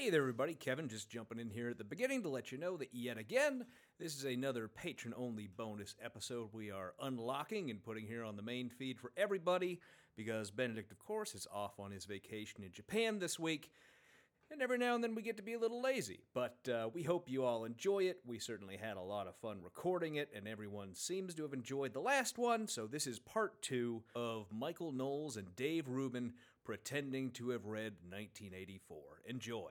Hey there, everybody. Kevin just jumping in here at the beginning to let you know that yet again, this is another patron only bonus episode we are unlocking and putting here on the main feed for everybody because Benedict, of course, is off on his vacation in Japan this week. And every now and then we get to be a little lazy, but uh, we hope you all enjoy it. We certainly had a lot of fun recording it, and everyone seems to have enjoyed the last one. So, this is part two of Michael Knowles and Dave Rubin pretending to have read 1984. Enjoy.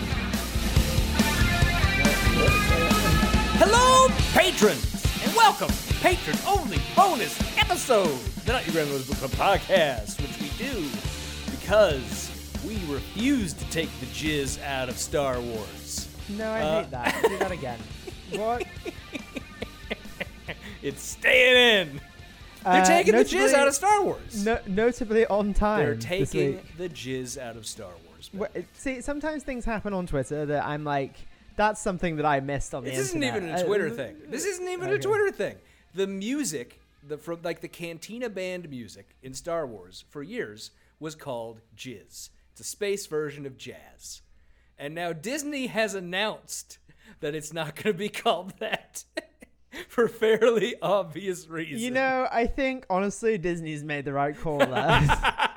Hello, patrons, and welcome to patron only bonus episode, the Not Your Grandmother's Book Club podcast, which we do because we refuse to take the jizz out of Star Wars. No, I Uh, hate that. Do that again. What? It's staying in. They're Uh, taking the notably- jizz out of Star Wars. No, notably on time. They're this taking week. the jizz out of Star Wars. Wh- See, sometimes things happen on Twitter that I'm like, that's something that I missed on the This isn't internet. even a Uh, Twitter thing. This isn't even a. Twitter thing. The music, the from like the Cantina band music in Star Wars for years was called jizz. It's a space version of jazz. And now Disney has announced that it's not going to be called that for fairly obvious reasons. You know, I think honestly, Disney's made the right call there.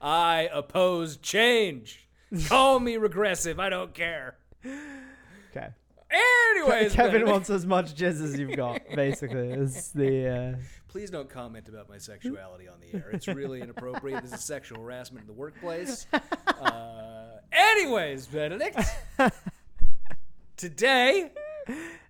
I oppose change. Call me regressive. I don't care. okay. Anyways, Kevin Benedict- wants as much jizz as you've got, basically. Is the uh, Please don't comment about my sexuality on the air. It's really inappropriate. This is sexual harassment in the workplace. Uh, anyways, Benedict, today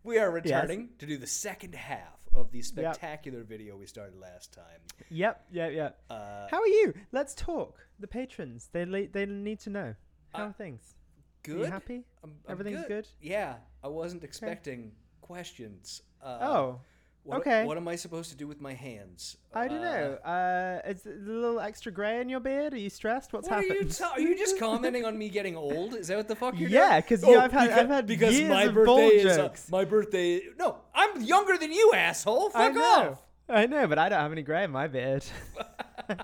we are returning to do the second half of the spectacular video we started last time. Yep, yep, yep. Uh, How are you? Let's talk. The patrons, they le- they need to know. How Uh, are things? good. You happy? I'm- I'm Everything's good? Yeah, I wasn't expecting questions. Uh, oh, what, okay. What am I supposed to do with my hands? I don't know. Uh, Uh, is a little extra gray in your beard? Are you stressed? What's What are you, happened? ta- are you just commenting on me getting old? Is that what the fuck you're Yeah, doing? you know, I've had- because, I've had because my birthday is uh, my birthday. No, I'm younger than you, asshole. Fuck I know. off. I know, but I don't have any gray in my beard.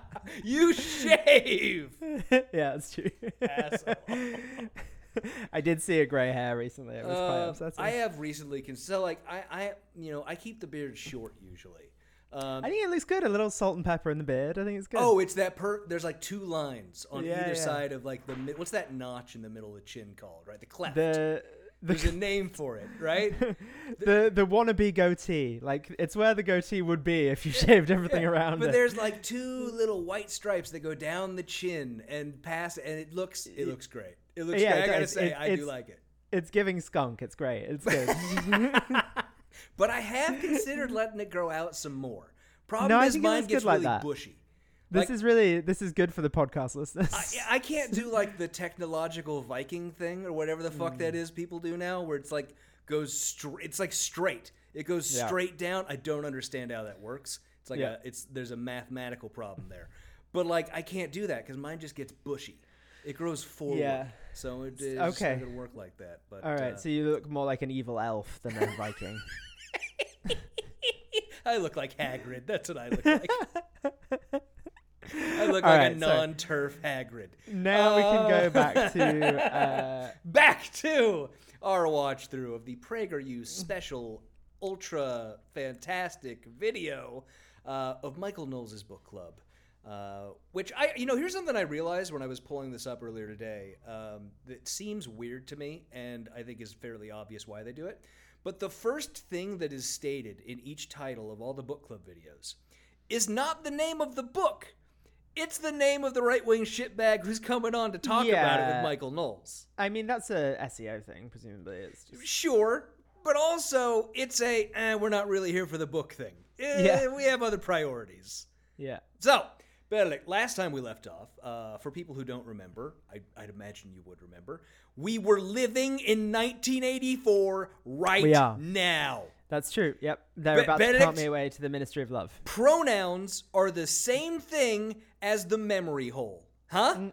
You shave. yeah, it's true. Asshole. I did see a gray hair recently. It was quite Uh, upsetting. I have recently cons- so like I I you know I keep the beard short usually. Um, I think it looks good. A little salt and pepper in the beard. I think it's good. Oh, it's that per. There's like two lines on Yeah, either yeah. side of like the what's that notch in the middle of the chin called? Right, the cleft. the There's a name for it, right? the the wannabe goatee. Like it's where the goatee would be if you shaved everything Yeah, around But it. there's like two little white stripes that go down the chin and pass, and it looks it looks great. It looks. Yeah, great. I gotta does. say, It- I do it's- like it. It's giving skunk. It's great. It's good. But I have considered letting it grow out some more. Problem No, I is, think mine gets good like really bushy. This Like- is really this is good for the podcast listeners. I, I can't do like the technological Viking thing or whatever the fuck Hmm. that is people do now, where it's like goes straight. It's like straight. It goes Yeah. straight down. I don't understand how that works. It's like Yeah. a it's there's a mathematical problem there. But like I can't do that because mine just gets bushy. It grows forward. Yeah. So it is Okay. not gonna work like that. But All right, uh, so you look more like an evil elf than a Viking. I look like Hagrid. That's what I look like. Look like a right, so- non-turf Hagrid. now we can go Uh, back to uh, back to our watch through of the PragerU special ultra fantastic video uh, of Michael Knowles' book club. Uh, which I, you know, here's something I realized when I was pulling this up earlier today. Um, that seems weird to me, and I think is fairly obvious why they do it. But the first thing that is stated in each title of all the book club videos is not the name of the book. It's the name of the right wing shitbag who's coming on to talk about it with Michael Knowles. I mean, that's a SEO thing, presumably. It's just Sure, but also it's a eh, we're not really here for the book thing. Eh, Yeah. we have other priorities. Yeah. So, Benedict, last time we left off, uh, for people who don't remember, I, I'd imagine you would remember, we were living in 1984 right now. That's true. Yep. They're Be- about to Benedict- count me away to the Ministry of Love. Pronouns are the same thing as the memory hole. Huh?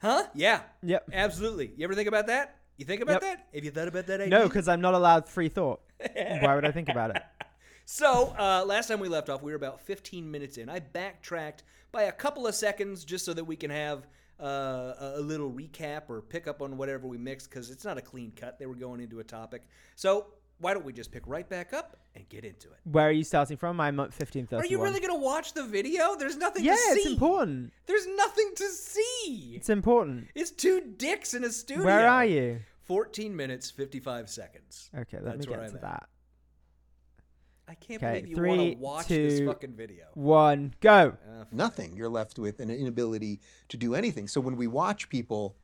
Huh? Yeah. Yep. Absolutely. You ever think about that? You think about Yep. that? Have you thought about that idea? No, because I'm not allowed free thought. Why would I think about it? So, uh, last time we left off, we were about 15 minutes in. I backtracked by a couple of seconds just so that we can have uh, a a little recap or pick up on whatever we mixed because it's not a clean cut. They were going into a topic. So, why don't we just pick right back up and get into it? Where are you starting from? I'm at 1531. Are you really going to watch the video? There's nothing Yeah, to see. it's important. There's nothing to see. It's important. It's two dicks in a studio. Where are you? 14 minutes, 55 seconds. Okay, let That's me where get to I'm at. that. I can't Okay, believe you want to three, watch this fucking video. One, go. Uh, nothing. You're left with an inability to do anything. So when we watch people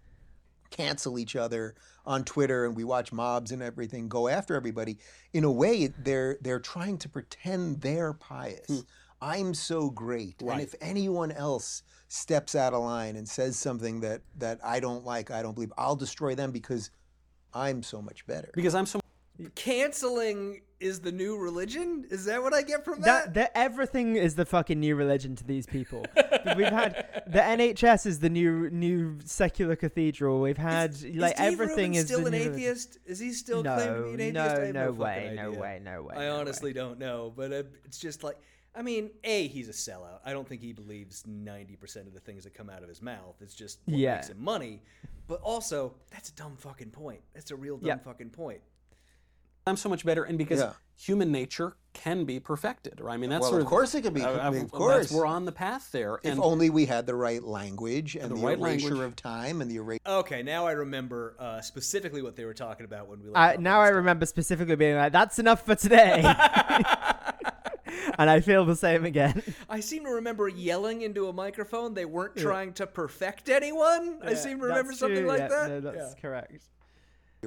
cancel each other on Twitter and we watch mobs and everything go after everybody, in a way they're they're trying to pretend they're pious. Hmm. I'm so great. And if anyone else steps out of line and says something that that I don't like, I don't believe, I'll destroy them because I'm so much better. Because I'm so Canceling is the new religion? Is that what I get from that? That, that everything is the fucking new religion to these people. We've had the NHS is the new new secular cathedral. We've had like is everything Rubin is still an atheist? Is he still No, claiming to be an no, atheist? I have no way, no way, no way, I no honestly don't know, but uh, it's just like I mean, a he's a sellout. I don't think he believes ninety percent of the things that come out of his mouth. It's just what Yeah. makes him money. But also, that's a dumb fucking point. That's a real dumb Yeah. fucking point. I'm so much better, and because Yeah. human nature can be perfected, right? I mean, that's Well, sort of course it can be. uh, uh, Of course. we're on the path there, If and only we had the right language and The the, right erasure language. of time and the erasure Okay, now I remember uh, specifically what they were talking about when we. left now I remember specifically being like, "That's enough for today," and I feel the same again. I seem to remember yelling into a microphone. They weren't trying to perfect anyone. I seem to remember something true, like yeah, that. No, that's Yeah. correct.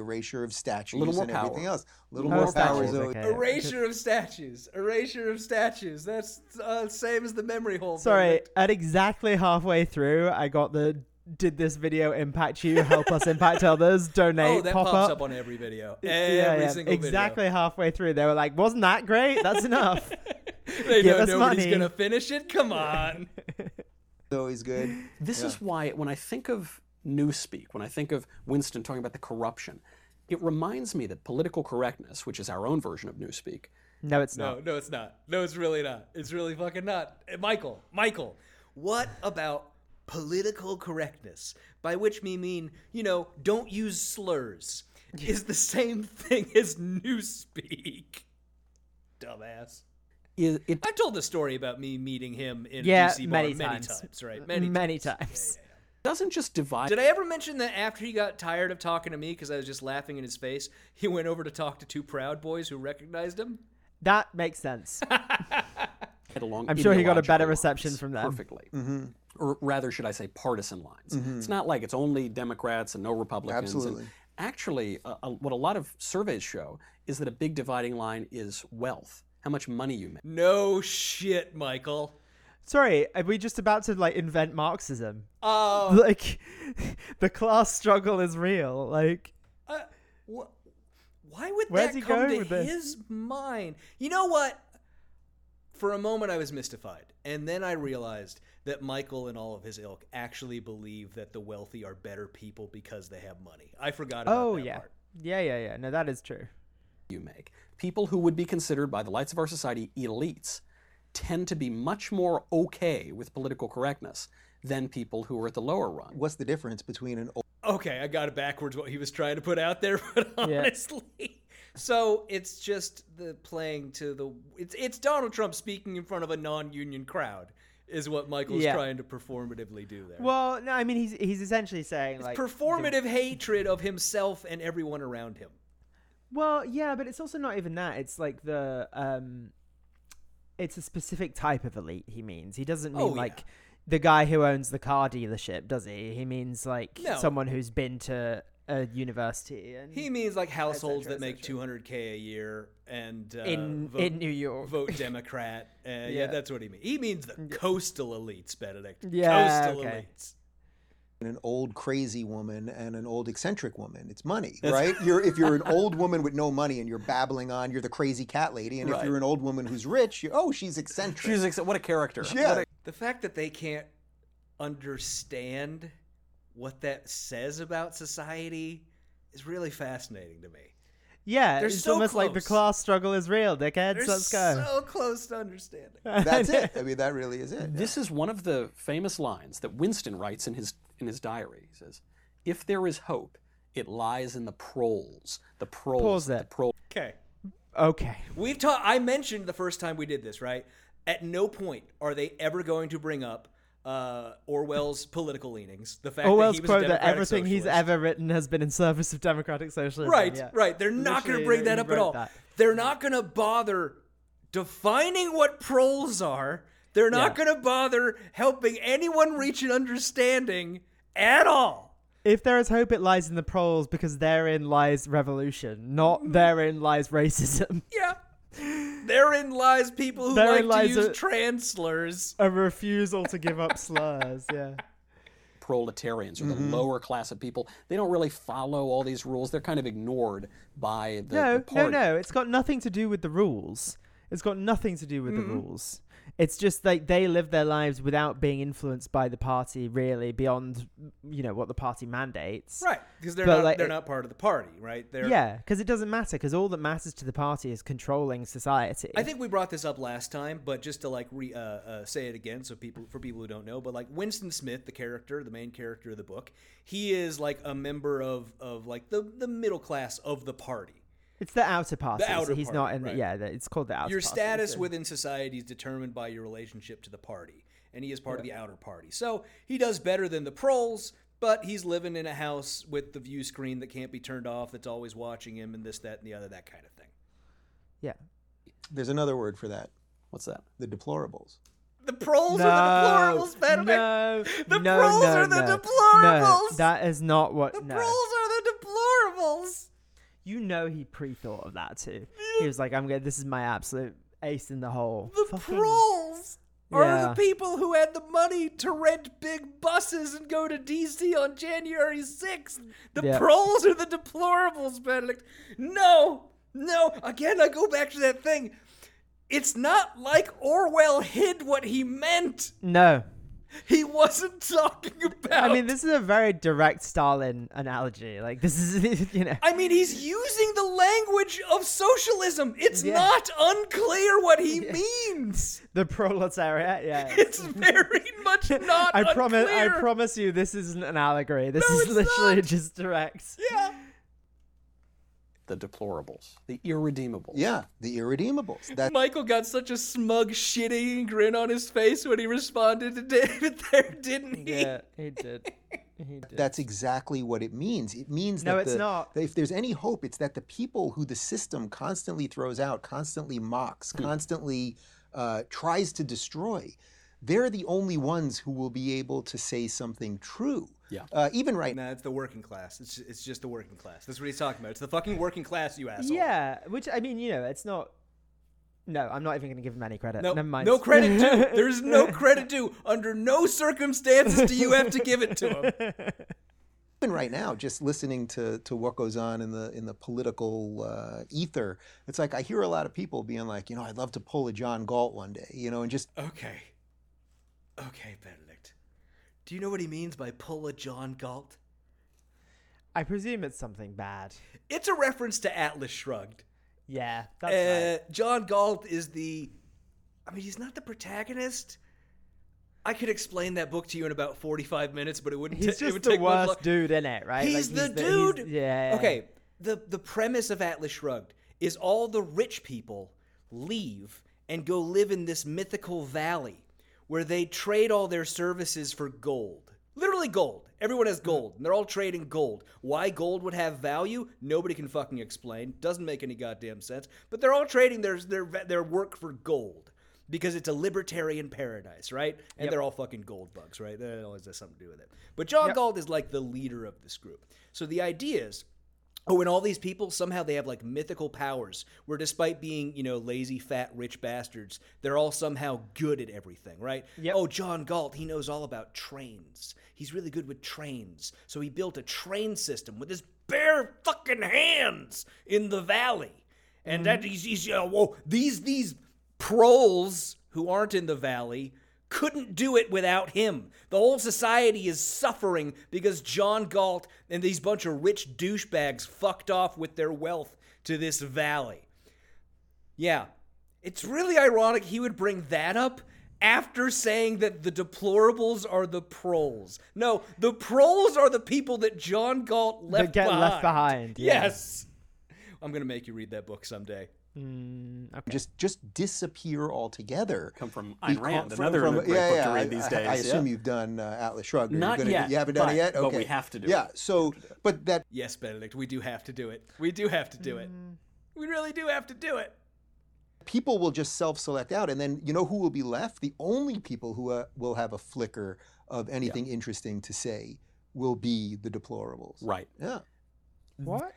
Erasure of statues little more and everything else. A little more power. statues, okay. Erasure of statues. Erasure of statues. That's uh, same as the memory hole. Sorry, Benedict. at exactly halfway through, I got the "Did this video impact you? Help us impact others. Donate." Oh, that pop pops up. up on every video. Yeah, Every yeah, single exactly halfway through. They were like, "Wasn't that great? That's enough." They Give know us nobody's money. gonna finish it. Come on. always good. this is why when I think of newspeak, when I think of Winston talking about the corruption, it reminds me that political correctness, which is our own version of newspeak, no, it's No, not. no, it's not. No, it's really not. It's really fucking not. Eh, Michael, Michael, what about political correctness? By which we mean, you know, don't use slurs. Is the same thing as newspeak. Dumbass. is it I've told the story about me meeting him in Yeah, DC bar many many times. times, right? Many times. times. Doesn't just divide. Did I ever mention that after he got tired of talking to me because I was just laughing in his face, he went over to talk to two Proud Boys who recognized him? That makes sense. along I'm sure he got a better ideological reception from them. Perfectly. Or rather, should I say, partisan lines. It's not like it's only Democrats and no Republicans. and Absolutely. actually, uh, uh, what a lot of surveys show is that a big dividing line is wealth, how much money you make. No shit, Michael. Sorry, are we just about to like invent Marxism? Oh, Like, the class struggle is real. Like, uh, wh- why would Where's that come to his mind? You know what? For a moment, I was mystified, and then I realized that Michael and all of his ilk actually believe that the wealthy are better people because they have money. I forgot about oh that yeah, part. yeah, yeah, yeah. No, that is true. you make. People who would be considered by the lights of our society elites tend to be much more okay with political correctness than people who are at the lower rung. What's the difference between an old Okay, I got it backwards what he was trying to put out there, but Yeah. honestly. So it's just the playing to the it's it's Donald Trump speaking in front of a non-union crowd is what Michael's Yeah. trying to performatively do there. Well, no, I mean he's he's essentially saying like the- Performative hatred of himself and everyone around him. Well, yeah, but it's also not even that. It's like the um it's a specific type of elite he means. He doesn't mean Oh, yeah. like the guy who owns the car dealership, does he? He means like No. someone who's been to a university. And He means like households cetera, that make 200k a year and uh, In- vote, in New York. vote Democrat. Uh, yeah. Yeah. that's what he means. He means the coastal elites, Benedict. Yeah, coastal okay. elites. An old crazy woman and an old eccentric woman. It's money, right? You're if you're an old woman with no money and you're babbling on, you're the crazy cat lady. And Right. if you're an old woman who's rich, you're oh, she's eccentric. She's ex- what a character. yeah. A- The fact that they can't understand what that says about society is really fascinating to me. yeah, They're it's so almost like the class struggle is real, dickheads. They're Let's go. so close to understanding. That's it. I mean, that really is it. This is one of the famous lines that Winston writes in his in his diary. He says, "If there is hope, it lies in the proles. The proles. Pause the it. pro- Okay. Okay. We've taught. I mentioned the first time we did this, right? At no point are they ever going to bring up uh, Orwell's political leanings. The fact Orwell's that he was a quote that democratic everything he's ever written has been in service of democratic socialism. Right, yeah. right. They're not going to bring that up at all. that. They're not going to bother defining what proles are. They're not Yeah. going to bother helping anyone reach an understanding at all. If there is hope, it lies in the proles because therein lies revolution, not therein lies racism. Yeah. Therein lies people who Therein like to use a- trans slurs. A refusal to give up slurs. Yeah. proletarians or the Mm-hmm. lower class of people. They don't really follow all these rules. They're kind of ignored by the, no, the party. no, no. It's got nothing to do with the rules. It's got nothing to do with Mm-hmm. the rules. It's just like they live their lives without being influenced by the party, really, beyond you know what the party mandates. Right, because they're But, not like, they're it- not part of the party, right? They're Yeah, because it doesn't matter. Because all that matters to the party is controlling society. I think we brought this up last time, but just to like re, uh, uh, say it again, so people for people who don't know, but like Winston Smith, the character, the main character of the book, he is like a member of of like the the middle class of the party. It's the outer party. so outer he's party, not in. right. The, yeah, the, it's called the outer. Your party, status so- within society is determined by your relationship to the party, and he is part of the outer party. So he does better than the proles, but he's living in a house with the view screen that can't be turned off, that's always watching him, and this, that, and the other, that kind of thing. Yeah. There's another word for that: What's that? the deplorables. The proles No, are the deplorables, Benedict. no, The no, proles no, are the no. deplorables. No, that is not what. The no. proles are the deplorables. You know he pre-thought of that too. He was like, "I'm gonna. This is my absolute ace in the hole." The Fucking- proles are Yeah. the people who had the money to rent big buses and go to DC on January 6th. The Yeah. proles are the deplorables, Benedict. No, no. Again, I go back to that thing. It's not like Orwell hid what he meant. No, He wasn't talking about. I mean this is a very direct Stalin analogy. Like this is, you know. I mean, he's using the language of socialism. It's Yeah. not unclear what he means. the proletariat. Yeah. It's very much not. I promise. I promise you, this isn't an allegory. This No, is literally not. just direct. Yeah. The deplorables, the irredeemables. Yeah, the irredeemables. That Michael got such a smug, shitty grin on his face when he responded to David there, didn't he? Yeah, he did. He did. that's exactly what it means. It means No, that it's the- not. that if there's any hope, it's that the people who the system constantly throws out, constantly mocks, Hmm. constantly uh, tries to destroy, they're the only ones who will be able to say something true. Yeah. Uh, even right Nah, it's the working class. It's it's just the working class. That's what he's talking about. It's the fucking working class, you asshole. Yeah, which I mean, you know, it's not. No, I'm not even going to give him any credit. No, Never mind. no credit due. There's no credit due. Under no circumstances do you have to give it to him. even right now, just listening to, to what goes on in the in the political uh, ether, it's like I hear a lot of people being like, you know, I'd love to pull a John Galt one day, you know, and just Okay. Okay, Benedict. Do you know what he means by pull a John Galt? I presume it's something bad. It's a reference to Atlas Shrugged. Yeah, that's Uh, right. John Galt is the. I mean, he's not the protagonist. I could explain that book to you in about 45 minutes, but it wouldn't. He's it just the worst dude in it, right? He's Like, the he's dude. yeah. Okay. The the premise of Atlas Shrugged is all the rich people leave and go live in this mythical valley where they trade all their services for gold. Literally gold. Everyone has mm-hmm. gold, and they're all trading gold. Why gold would have value? Nobody can fucking explain. Doesn't make any goddamn sense. But they're all trading their their their work for gold. because it's a libertarian paradise, right? And Yep. they're all fucking gold bugs, right? That always has something to do with it. But John Yep. Galt is like the leader of this group. So the idea is Oh, and all these people somehow they have like mythical powers where despite being, you know, lazy, fat, rich bastards, they're all somehow good at everything, right? Yep. Oh, John Galt, he knows all about trains. He's really good with trains. So he built a train system with his bare fucking hands in the valley. And that he's, he's uh, whoa, these these proles who aren't in the valley couldn't do it without him. The whole society is suffering because John Galt and these bunch of rich douchebags fucked off with their wealth to this valley. Yeah, it's really ironic he would bring that up after saying that the deplorables are the proles. No, the proles are the people that John Galt left get behind. left behind, yeah. Yes. I'm going to make you read that book someday. Mm, okay. just just disappear altogether. Come from Be Ayn Rand, from- another from- great yeah, book yeah, to I- read these I- days. I, assume yeah. you've done uh, Atlas Shrugged. You Not gonna- yet, You haven't done but- it yet. but we have to do Yeah. it. So, but that Yes, Benedict, we do have to do it. We do have to do it. We really do have to do it. people will just self-select out, and then you know who will be left? The only people who uh, will have a flicker of anything interesting to say will be the deplorables. Right. Yeah. What?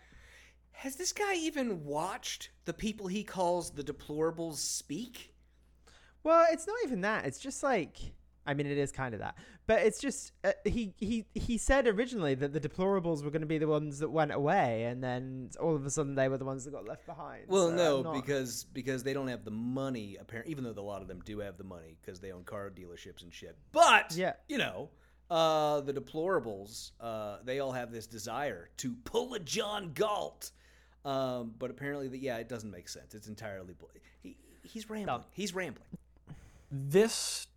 Has this guy even watched the people he calls the deplorables speak? Well, it's not even that. It's just like I mean, it is kind of that, but it's just uh, he he he said originally that the deplorables were going to be the ones that went away, and then all of a sudden they were the ones that got left behind. Well, so no, not- because because they don't have the money. Apparently, even though a lot of them do have the money because they own car dealerships and shit. But Yeah. you know, uh, the deplorables, uh, they all have this desire to pull a John Galt. Um, but apparently, the, yeah, it doesn't make sense. It's entirely bl- he, he's rambling. He's rambling. this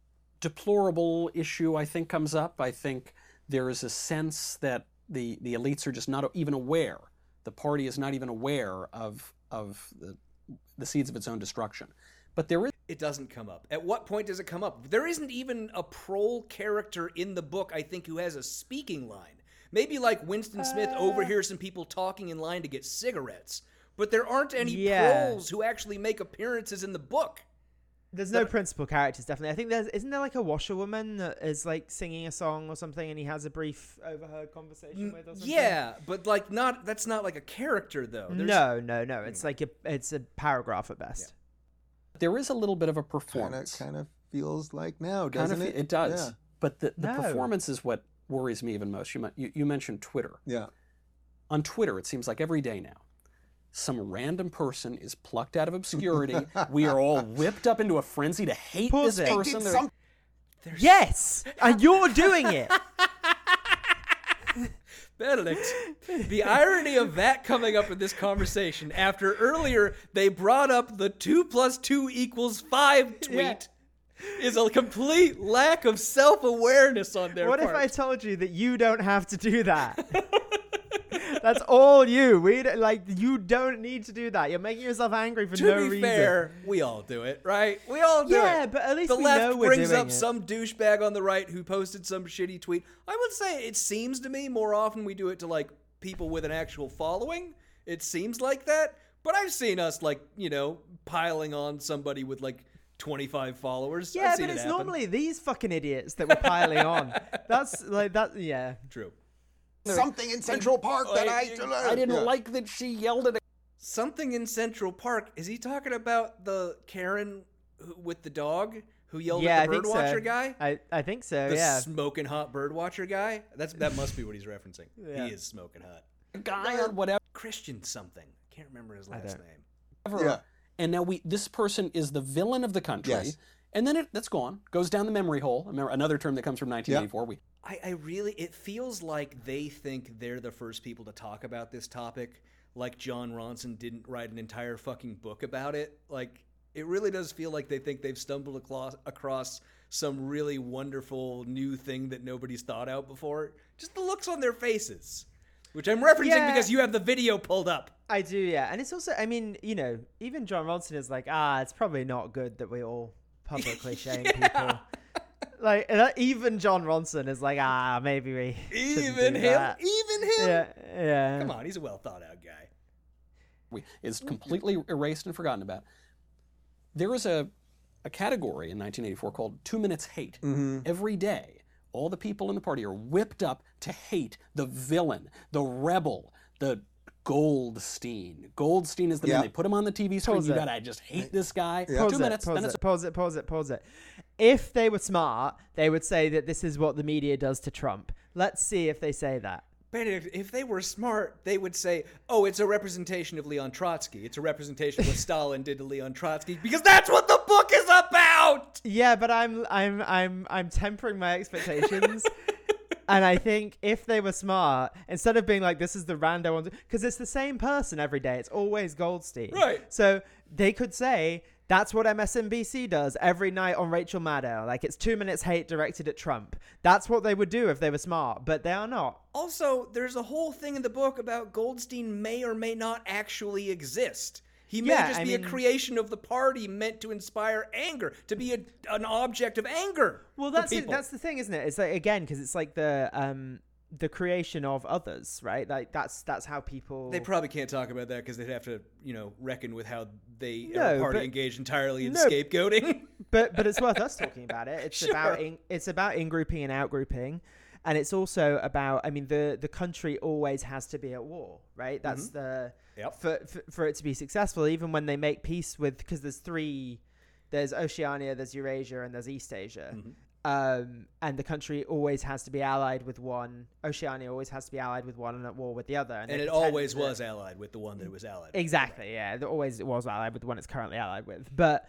deplorable issue, I think, comes up. I think there is a sense that the, the elites are just not even aware. The party is not even aware of of the, the seeds of its own destruction. But there is It doesn't come up. At what point does it come up? There isn't even a prole character in the book, I think, who has a speaking line. Maybe like Winston Smith Uh. overhears some people talking in line to get cigarettes, but there aren't any Yeah. proles who actually make appearances in the book. There's no principal characters, definitely. I think there's isn't there like a washerwoman that is like singing a song or something, and he has a brief overheard conversation with or something. Yeah, but like not that's not like a character though. There's- No, no, no. It's like a it's a paragraph at best. there is a little bit of a Kind performance. of, kind of feels like now, doesn't of, it? it does. Yeah. But the, the No. performance is what worries me even most. You, you, you mentioned Twitter. Yeah. On Twitter, it seems like every day now, some random person is plucked out of obscurity. we are all whipped up into a frenzy to hate Pause this person. They're- some- Yes, and you're doing it. Benedict, the irony of that coming up in this conversation after earlier they brought up the two plus two equals five tweet is a complete lack of self awareness on their part. what part. if I told you that you don't have to do that? That's all you. We like you don't need to do that. You're making yourself angry for to no be reason. fair, we all do it, right? We all do it. Yeah, but at least the we left know we're brings up it. some douchebag on the right who posted some shitty tweet. I would say it seems to me more often we do it to like people with an actual following. It seems like that, but I've seen us like you know piling on somebody with like 25 followers. I've Yeah, but it it's happen. normally these fucking idiots that we're piling on. That's like that. Yeah. true. Something in Central Park that I. I didn't Yeah. like that she yelled at Something in Central Park. Is he talking about the Karen with the dog who yelled yeah, at the think birdwatcher so. guy? I I think so. the yeah. smoking hot birdwatcher guy. That's that must be what he's referencing. Yeah. He is smoking hot. a guy or whatever. Christian something. Can't remember his last name. Yeah. And now we this person is the villain of the country. Yes. And then it, that's gone. Goes down the memory hole. Remember another term that comes from 1984. We I, I really it feels like they think they're the first people to talk about this topic. Like Jon Ronson didn't write an entire fucking book about it. Like it really does feel like they think they've stumbled across across some really wonderful new thing that nobody's thought out before. Just the looks on their faces. Which I'm referencing Yeah. because you have the video pulled up. I do, yeah. And it's also, I mean, you know, even Jon Ronson is like, ah, it's probably not good that we all publicly shame people. Like, even Jon Ronson is like, ah, maybe we. Even do him, that." even him. Yeah, yeah. Come on, he's a well thought out guy. we is completely erased and forgotten about. There is a a category in 1984 called Two Minutes Hate. Mm-hmm. Every day, all the people in the party are whipped up to hate the villain, the rebel, the Goldstein. Goldstein is the Yeah. man. They put him on the TV screen. Pause you it. gotta just hate this guy. Pause Two it, minutes, pause then it, it's pause it, pause it, pause it, pause it. If they were smart, they would say that this is what the media does to Trump. Let's see if they say that. Benedict, if they were smart, they would say, "Oh, it's a representation of Leon Trotsky. It's a representation of what Stalin did to Leon Trotsky because that's what the book is about." Yeah, but I'm I'm I'm I'm tempering my expectations. and I think if they were smart, instead of being like this is the rando one because it's the same person every day, it's always Goldstein. Right. So they could say that's what MSNBC does every night on Rachel Maddow. Like it's two minutes hate directed at Trump. That's what they would do if they were smart, but they are not. Also, there's a whole thing in the book about Goldstein may or may not actually exist. He may Yeah, just I be a creation of the party meant to inspire anger, to be a, an object of anger. Well, that's it, that's the thing, isn't it? It's like again because it's like the um the creation of others, right? Like that's that's how people. They probably can't talk about that because they'd have to, you know, reckon with how they No, our party but- engaged entirely in No. scapegoating. but but it's worth us talking about it. It's about Sure. in, it's about in grouping and out grouping, and it's also about. I mean, the the country always has to be at war, right? That's the Mm-hmm. Yep. for, for for it to be successful. Even when they make peace with, because there's three, there's Oceania, there's Eurasia, and there's East Asia. Mm-hmm. Um, and the country always has to be allied with one. Oceania always has to be allied with one and at war with the other. and they it always was allied with the one that it was allied. with. Exactly. Yeah. It always was allied with the one it's currently allied with. But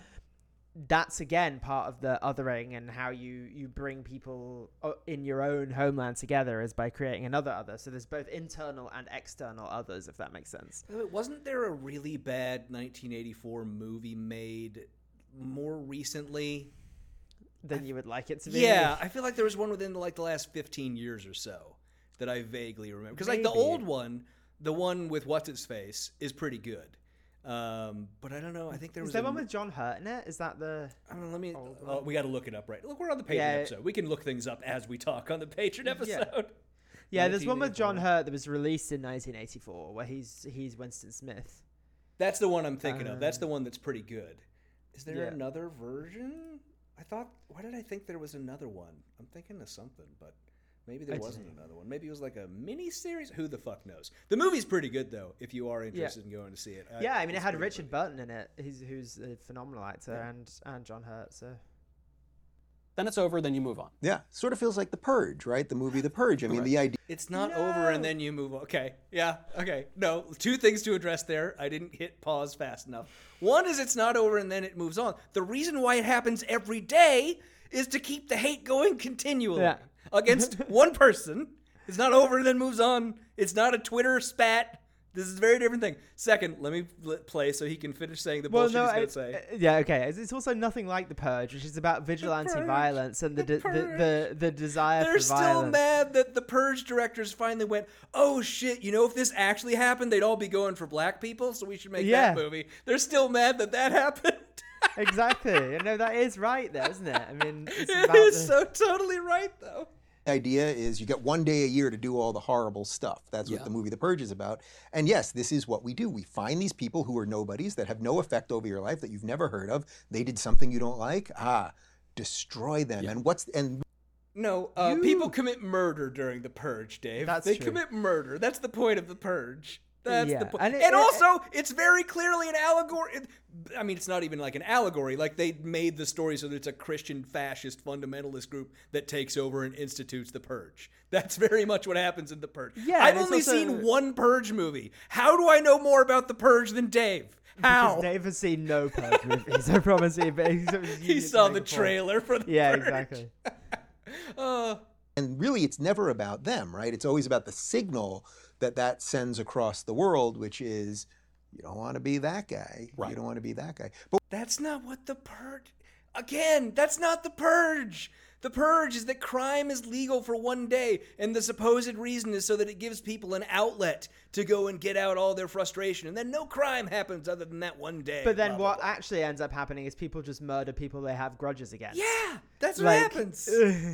that's again part of the othering and how you you bring people uh, in your own homeland together is by creating another other. So there's both internal and external others, if that makes sense. By the way, Wasn't there a really bad 1984 movie made more recently? Then you would like it to be. Yeah, I feel like there was one within like the last 15 years or so that I vaguely remember. Because like the old one, the one with what's its face, is pretty good. Um, but I don't know. I think there Is was there a- one with John Hurt in it? Is that the? I don't know, let me. old Oh, we got to look it up right. Look, we're on the Patreon Yeah. episode. We can look things up as we talk on the Patreon episode. Yeah, there's one with John Hurt that was released in 1984 where he's he's Winston Smith. That's the one I'm thinking of. That's Um, the one that's pretty good. Is there yeah. another version? I thought. Why did I think there was another one? I'm thinking of something, but maybe there I wasn't don't another one. Maybe it was like a mini series. Who the fuck knows? The movie's pretty good though. If you are interested in going to see it. yeah, I mean it had Richard good. Burton in it. He's who's a phenomenal actor and and John Hurt. So then it's over. Then you move on. Yeah, sort of feels like The Purge, right? The movie The Purge. I mean, the idea. It's not over and then you move on. Okay. Yeah. Okay. No, two things to address there. I didn't hit pause fast enough. One is it's not over and then it moves on. The reason why it happens every day is to keep the hate going continually Yeah. Against one person. It's not over and then moves on. It's not a Twitter spat. This is a very different thing. Second, let me play so he can finish saying the bullshit he's going to say. uh, yeah, okay. It's, it's also nothing like the purge, which is about vigilante violence and the The de- the, the the desire They're still violence. mad that the purge directors finally went, "Oh shit! You know, if this actually happened, they'd all be going for black people, so we should make Yeah. that movie." They're still mad that that happened. exactly. You know that is right, there, isn't it? I mean, it's it is so totally right, though. Idea is you get one day a year to do all the horrible stuff. That's what the movie The Purge is about. And yes, this is what we do. We find these people who are nobodies that have no effect over your life that you've never heard of. They did something you don't like. Ah, destroy them. And what's and No, uh, You- people commit murder during the purge, Dave. That's they true. commit murder. That's the point of the purge. That's Yeah, the point. and And, it- it- also, it's very clearly an allegory. it- I mean, it's not even like an allegory. Like they made the story so that it's a Christian fascist fundamentalist group that takes over and institutes the purge. That's very much what happens in the purge. Yeah, I've only also- seen one purge movie. How do I know more about the purge than Dave? How? Because Dave has seen no purge movies. I promise you. But he's, he's he used it to saw the trailer for the Yeah, Purge. exactly. Uh, and really it's never about them, right? It's always about the signal that that sends across the world, which is you don't want to be that guy. Right. You don't want to be that guy. But That's not what the purge. Again, that's not the purge. The purge is that crime is legal for one day, and the supposed reason is so that it gives people an outlet to go and get out all their frustration, and then no crime happens other than that one day. But then blah, blah, what blah. actually ends up happening is people just murder people they have grudges against. Yeah, that's what happens.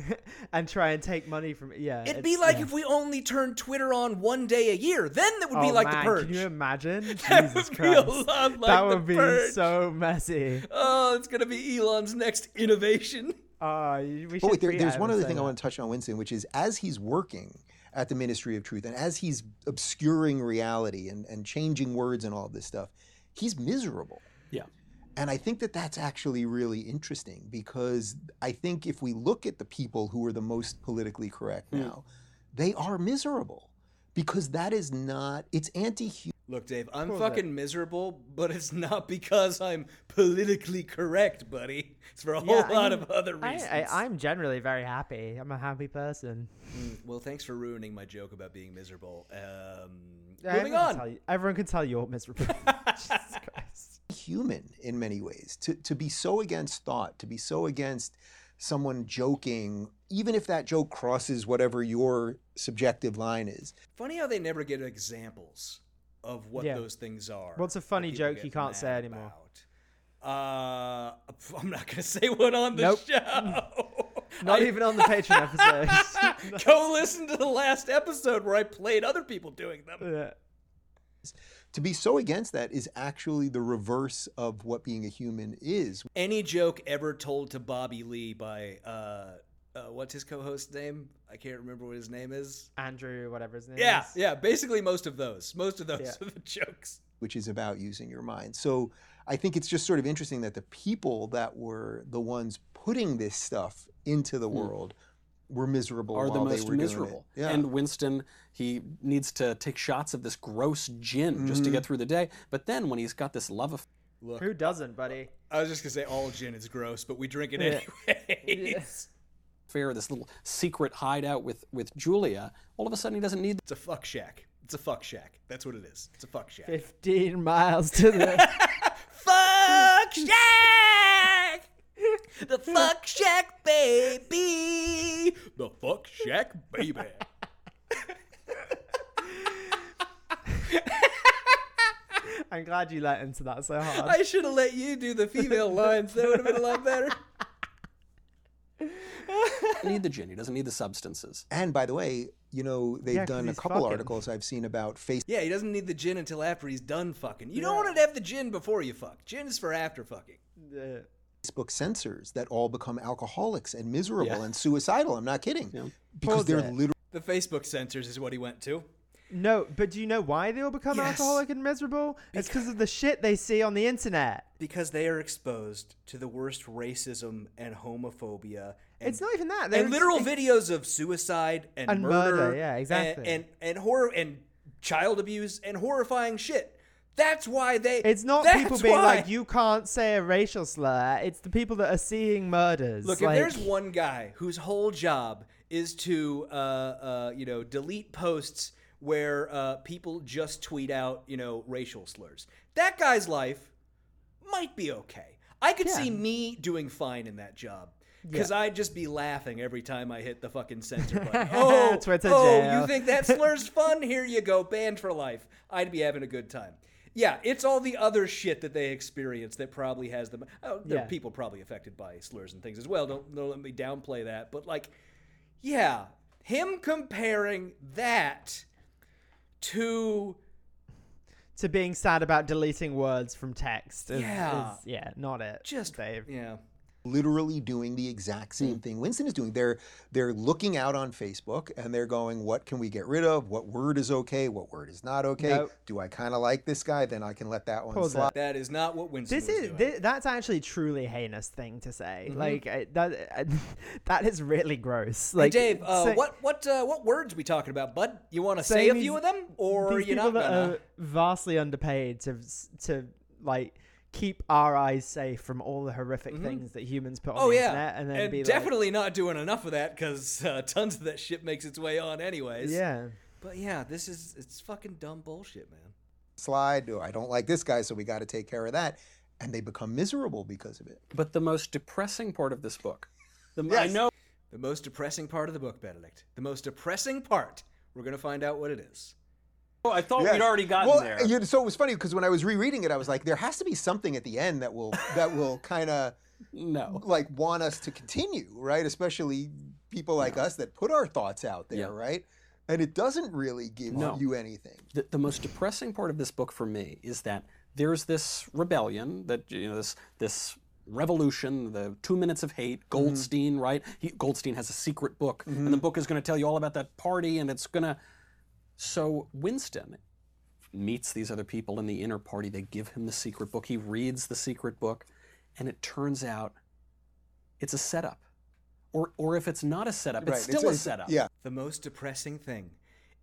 and try and take money from yeah. It'd be like yeah. if we only turned Twitter on one day a year. Then that would be Oh, like man, the purge. Can you imagine? That Jesus would be a Christ. lot like that would be purge. so messy. Oh, it's gonna be Elon's next innovation. Oh, we should But wait, there, there's at one other say thing I want to touch on Winston, which is as he's working at the Ministry of Truth and as he's obscuring reality and, and changing words and all of this stuff, he's miserable. Yeah. And I think that that's actually really interesting because I think if we look at the people who are the most politically correct Hmm. now, they are miserable because that is not, it's anti human. Look, Dave, I'm Cool, fucking miserable, but it's not because I'm politically correct, buddy. It's for a whole Yeah, I lot mean, of other reasons. I, I'm generally very happy. I'm a happy person. Mm, well, thanks for ruining my joke about being miserable. Um, Yeah, moving everyone Can on. tell you, everyone can tell you're miserable. Jesus Christ. human in many ways to, to be so against thought to be so against someone joking even if that joke crosses whatever your subjective line is Funny how they never get examples of what Yeah. those things are. What's a funny joke you can't say anymore? about. Uh, I'm not gonna say one on the Nope. show. Not I- even on the Patreon episode. Go listen to the last episode where I played other people doing them. Yeah. to be so against that is actually the reverse of what being a human is Any joke ever told to Bobby Lee by uh, uh, what's his co-host's name? I can't remember what his name is. Andrew, whatever his name Yeah, is. yeah. Yeah. Basically, most of those. Most of those Yeah. are the jokes. which is about using your mind so i think it's just sort of interesting that the people that were the ones putting this stuff into the world were miserable are the while they most were miserable. yeah. And Winston, he needs to take shots of this gross gin just to get through the day. But then when he's got this love of Look, Who doesn't, buddy? I was just gonna say all gin is gross, but we drink it Yeah. anyways. affair, this little secret hideout with with Julia, all of a sudden he doesn't need It's a fuck shack. It's a fuck shack. That's what it is. It's a fuck shack. 15 miles to the. fuck shack. The fuck shack, baby. The fuck shack, baby. I'm glad you let into that so hard. I should have let you do the female lines. That would have been a lot better. Need the gin. He doesn't need the substances. and by the way you know they've Yeah, 'cause done a couple fucking. articles i've seen about face Yeah, he doesn't need the gin until after he's done fucking. You don't want to have the gin before you fuck. Gin is for after fucking. Yeah. Facebook censors that all become alcoholics and miserable Yeah. and suicidal. I'm not kidding. Yeah. Because Pause they're it. literally The Facebook censors is what he went to. No, but do you know why they all become Yes. alcoholic and miserable? It's because of the shit they see on the internet. Because they are exposed to the worst racism and homophobia. And, It's not even that. They're and literal videos of suicide and, And murder, murder, yeah, and- exactly. and, and horror and child abuse and horrifying shit. That's why they. It's not people being why- like, you can't say a racial slur. It's the people that are seeing murders. Look, like, if there's one guy whose whole job is to, uh, uh, you know, delete posts where uh, people just tweet out, you know, racial slurs, that guy's life might be okay. I could Yeah. see me doing fine in that job. Because I'd just be laughing every time I hit the fucking censor button. Oh, oh, jail. you think that slur's fun? Here you go, banned for life. I'd be having a good time. Yeah, it's all the other shit that they experience that probably has them. Oh, there are people probably affected by slurs and things as well. Don't, don't let me downplay that. But like, yeah, him comparing that to to being sad about deleting words from text. Is, Yeah. is- yeah, not it. just Dave. yeah. Literally doing the exact Hmm. same thing Winston is doing. They're they're looking out on Facebook and they're going, what can we get rid of? What word is okay? What word is not okay? Nope. Do I kind of like this guy? Then I can let that one Pause slide. it. That is not what Winston This was is doing. thi- that's actually truly heinous thing to say. Mm-hmm. Like uh, that uh, that is really gross. Like Hey, Dave, uh, say- what what uh, what words we talking about, bud? You want to say a few of them, or you're not gonna? are vastly underpaid to to like keep our eyes safe from all the horrific things that humans put on Oh the yeah, internet, and then be like, definitely not doing enough of that because uh, tons of that shit makes its way on anyways. yeah. But yeah, this is it's fucking dumb bullshit, man. slide. Or I don't like this guy, so we got to take care of that. And they become miserable because of it. But the most depressing part of this book, the, I know The most depressing part of the book, Benedict. The most depressing part. We're going to find out what it is. Oh, I thought Yeah. we'd already gotten well, there. you- so it was funny because when I was rereading it, I was like, there has to be something at the end that will that will kind of no. like want us to continue, right? Especially people like us that put our thoughts out there, Yeah. right? And it doesn't really give No. you anything. the, the most depressing part of this book for me is that there's this rebellion that you know this this revolution the two minutes of hate mm-hmm. goldstein right he, goldstein has a secret book and the mm-hmm. book is going to tell you all about that party and it's going to so winston meets these other people in the inner party they give him the secret book he reads the secret book and it turns out it's a setup or or if it's not a setup Right, it's still a it's- setup Yeah. The most depressing thing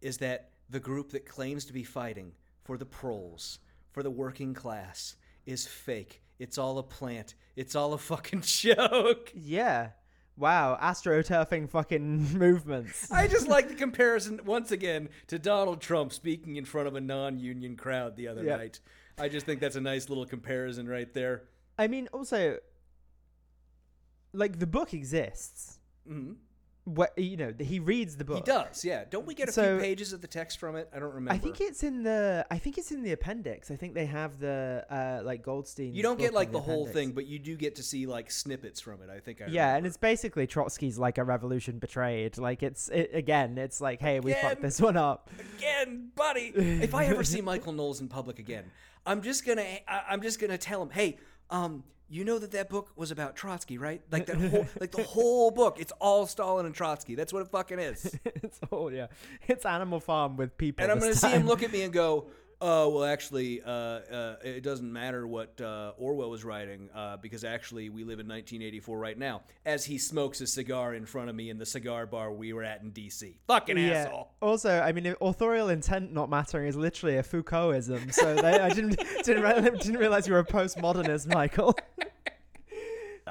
is that the group that claims to be fighting for the proles, for the working class, is fake. It's all a plant. It's all a fucking joke. Yeah. Wow, astroturfing fucking movements. I just like the comparison once again to Donald Trump speaking in front of a non-union crowd the other Yeah. night. I just think that's a nice little comparison right there. I mean, also, like the book exists. Mhm. What you know, he reads the book. He does, yeah. Don't we get a So- few pages of the text from it? I don't remember. I think it's in the. I think it's in the appendix. I think they have the uh like Goldstein. you don't get like the whole thing, but you do get to see like snippets from it. I think I Yeah, and it's basically Trotsky's like a revolution betrayed. Like it's it, again, it's like, hey, we Again. fucked this one up. again, buddy. if I ever see Michael Knowles in public again, I'm just gonna I, I'm just gonna tell him, hey, um, you know that that book was about Trotsky, right? Like that whole like the whole book, it's all Stalin and Trotsky. That's what it fucking is. it's all yeah, it's Animal Farm with people. And I'm gonna see him look at me and go, "Oh, well, actually, uh, uh, it doesn't matter what uh, Orwell was writing uh, because actually we live in 1984 right now." As he smokes a cigar in front of me in the cigar bar we were at in D.C. Fucking Yeah. asshole. Also, I mean, authorial intent not mattering is literally a Foucaultism. So they, I didn't didn't, re- didn't realize you were a postmodernist, Michael.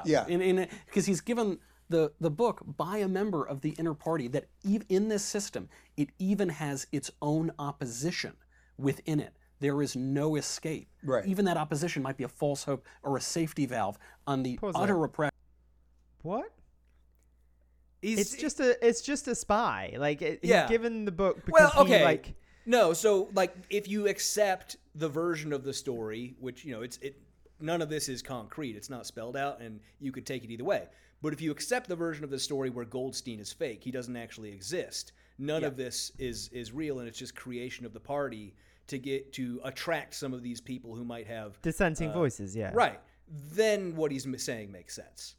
Yeah. in in because he's given the the book by a member of the inner party that ev- in this system it even has its own opposition within it. There is no escape. Right. Even that opposition might be a false hope or a safety valve on the Pause utter there. repression. what? He's, It's just a it's just a spy. Like it, Yeah. he's given the book because well, okay. he like no, so like if you accept the version of the story, which you know, it's it none of this is concrete. It's not spelled out, and you could take it either way. But if you accept the version of the story where Goldstein is fake, he doesn't actually exist. None of this is is real, and it's just creation of the party to get to attract some of these people who might have dissenting uh, voices. Yeah. right. Then what he's saying makes sense.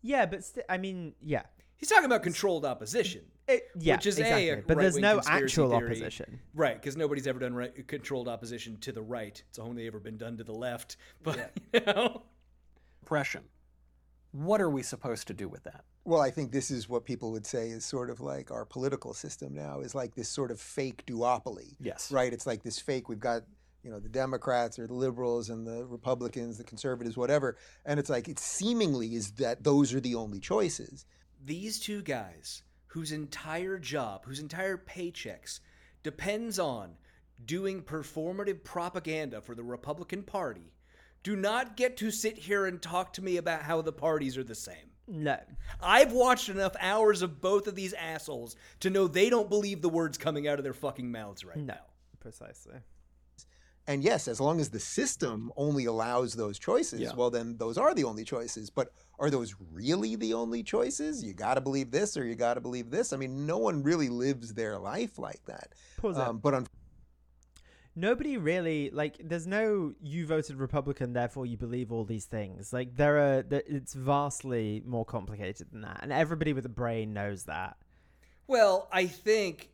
Yeah, but st- I mean, yeah. He's talking about controlled opposition. It, yeah, which is exactly. a, a but there's no actual theory. opposition. right? Because nobody's ever done right, controlled opposition to the right. It's only ever been done to the left. But you know, oppression. What are we supposed to do with that? Well, I think this is what people would say is sort of like our political system now is like this sort of fake duopoly. Yes. Right? It's like this fake. We've got, you know, the Democrats or the liberals and the Republicans, the conservatives, whatever. And it's like it seemingly is that those are the only choices. these two guys, whose entire job, whose entire paychecks depends on doing performative propaganda for the Republican Party, do not get to sit here and talk to me about how the parties are the same. No. I've watched enough hours of both of these assholes to know they don't believe the words coming out of their fucking mouths right No. now. Precisely. And yes, as long as the system only allows those choices, Yeah. well, then those are the only choices. But are those really the only choices? You got to believe this or you got to believe this. I mean, no one really lives their life like that. Um, but un- Nobody really like. There's no you voted Republican, therefore you believe all these things. Like there are. There, it's vastly more complicated than that, and everybody with a brain knows that. Well, I think.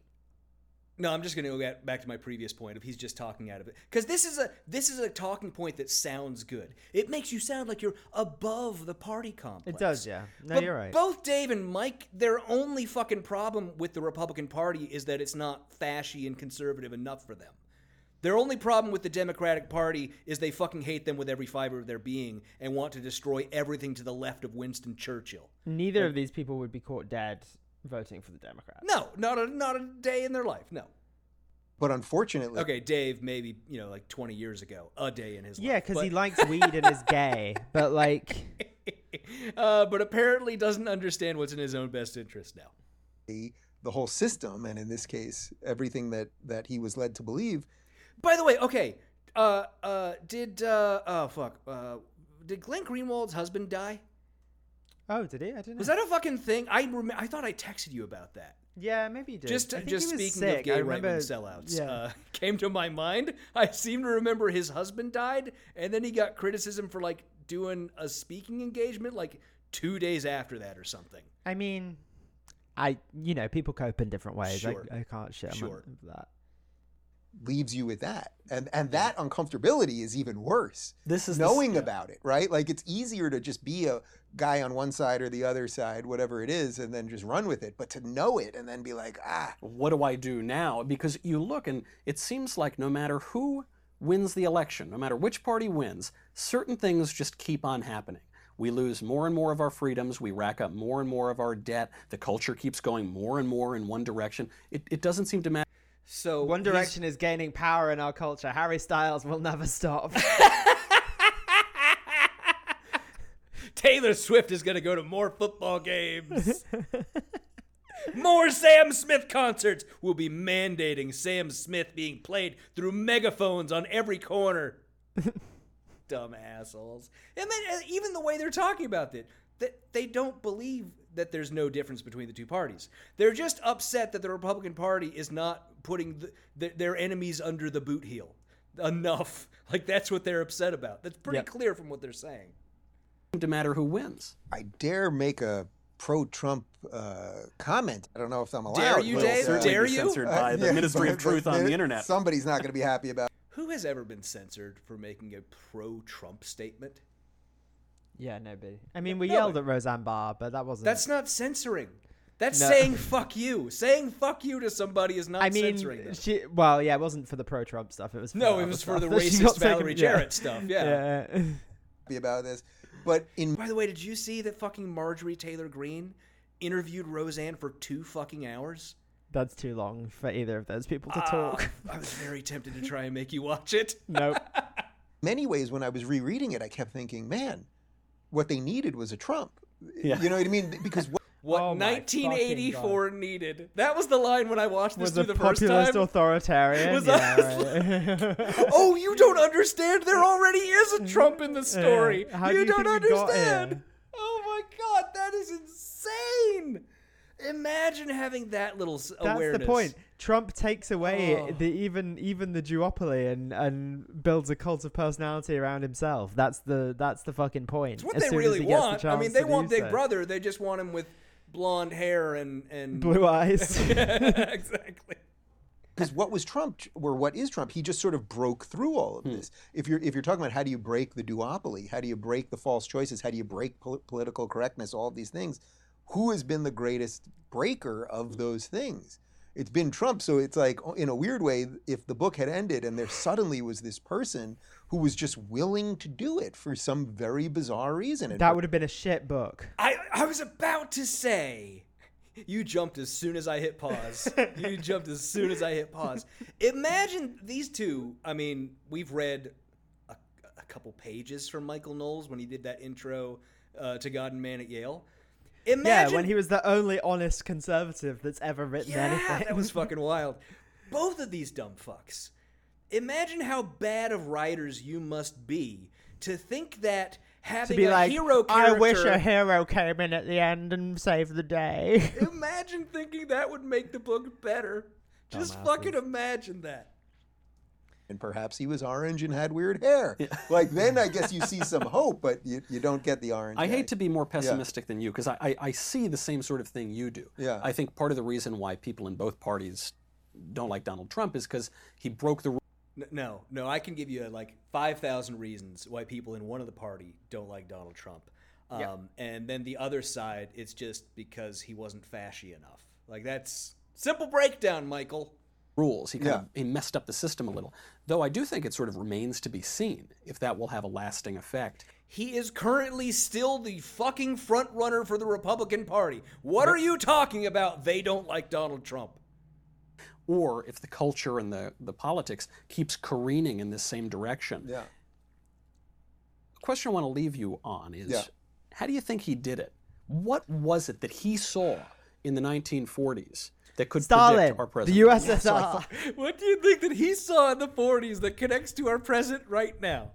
No, I'm just going to go back to my previous point of he's just talking out of it because this is a this is a talking point that sounds good. It makes you sound like you're above the party complex. It does, yeah. No, But you're right. Both Dave and Mike, their only fucking problem with the Republican Party is that it's not fashy and conservative enough for them. Their only problem with the Democratic Party is they fucking hate them with every fiber of their being and want to destroy everything to the left of Winston Churchill. Neither of these people would be caught dead voting for the Democrats. No, not a not a day in their life. No. but unfortunately, Okay, Dave, maybe you know, like twenty years ago, a day in his life. Yeah, because he likes weed and is gay, but like, uh, but apparently doesn't understand what's in his own best interest now. the the whole system, and in this case, everything that that he was led to believe. By the way, okay, uh, uh, did uh, oh fuck, uh, did Glenn Greenwald's husband die? Oh, did he? I didn't know. Was that a fucking thing? I rem- I thought I texted you about that. Yeah, maybe he did. Just just speaking of gay I right sellouts, Yeah. uh, came to my mind. I seem to remember his husband died, and then he got criticism for like doing a speaking engagement like two days after that or something. I mean, I you know people cope in different ways. Sure. I, I can't shit Sure. that. Leaves you with that and and that uncomfortability is even worse This is the- knowing yeah. about it right like it's easier to just be a guy on one side or the other side whatever it is and then just run with it but to know it and then be like ah what do I do now? Because you look and it seems like no matter who wins the election, no matter which party wins, certain things just keep on happening. We lose more and more of our freedoms. We rack up more and more of our debt. The culture keeps going more and more in one direction. It, it doesn't seem to matter. So One he's- Direction is gaining power in our culture. Harry Styles will never stop. Taylor Swift is going to go to more football games. more Sam Smith concerts. We'll be mandating Sam Smith being played through megaphones on every corner. Dumb assholes. And then uh, even the way they're talking about it, that they don't believe that there's no difference between the two parties. They're just upset that the Republican Party is not putting the, the, their enemies under the boot heel enough. Like that's what they're upset about. That's pretty Yep. clear from what they're saying. to matter who wins. i dare make a pro-trump uh, comment i don't know if i'm allowed Dare you, but, Dave? uh, Dare you? censored by the yeah, Ministry of Truth but on the internet. somebody's not going to be happy about Who has ever been censored for making a pro-Trump statement? Yeah, nobody. I mean, we No, yelled at Roseanne Barr, but that wasn't. That's not censoring. That's No. saying fuck you. Saying fuck you to somebody is not I mean, censoring them. she. Well, yeah, it wasn't for the pro-Trump stuff. It was. For No, it other was for stuff the that she got racist Valerie taken- yeah. Jarrett stuff. Yeah. Yeah. happy about this but in By the way, did you see that fucking Marjorie Taylor Greene interviewed Roseanne for two fucking hours? That's too long for either of those people to Ah, talk. I was very tempted to try and make you watch it. nope. many ways when i was rereading it i kept thinking man what they needed was a trump Yeah. you know what i mean because what What Oh 1984 needed. That was the line when I watched this Was through a the first populist time. authoritarian. Was yeah, right. oh, you don't understand. There already is a Trump in the story. How do you you don't think we got understand. Oh my god, that is insane. Imagine having that little s- That's awareness. the point. Trump takes away Oh. the even even the duopoly and and builds a cult of personality around himself. That's the that's the fucking point. It's what as they soon as really he gets the want. I chance mean, they to want do Big so. Brother. They just want him with blonde hair and and blue eyes. exactly. because what was Trump or what is Trump? He just sort of broke through all of hmm. this. If you're if you're talking about how do you break the duopoly, how do you break the false choices, how do you break pol- political correctness, all of these things, who has been the greatest breaker of those things? It's been Trump. So it's like in a weird way, if the book had ended and there suddenly was this person who was just willing to do it for some very bizarre reason, that would have been a shit book. I I was about to say. You jumped as soon as I hit pause. you jumped as soon as I hit pause. Imagine these two. I mean, we've read a, a couple pages from Michael Knowles when he did that intro uh, to God and Man at Yale. Imagine, yeah, when he was the only honest conservative that's ever written Yeah, anything. that was fucking wild. Both of these dumb fucks. Imagine how bad of writers you must be to think that having to be a like, hero I wish a hero came in at the end and saved the day. Imagine thinking that would make the book better. Just fucking imagine that. And perhaps he was orange and had weird hair. Like then I guess you see some hope, but you, you don't get the orange. I guy. hate to be more pessimistic than you because I, I, I see the same sort of thing you do. Yeah. I think part of the reason why people in both parties don't like Donald Trump is because he broke the N- No, no, I can give you like 5,000 reasons why people in one of the party don't like Donald Trump. Um, And then the other side, it's just because he wasn't fashy enough. Like, that's simple breakdown, Michael. Rules. He kind Yeah. of he messed up the system a little. Though I do think it sort of remains to be seen if that will have a lasting effect. He is currently still the fucking front runner for the Republican Party. What are you talking about? They don't like Donald Trump. Or if the culture and the, the politics keeps careening in this same direction. Yeah. The question I want to leave you on is Yeah. how do you think he did it? What was it that he saw in the 1940s that could Stalin, predict our present. the president? USSR. What do you think that he saw in the 40s that connects to our present right now?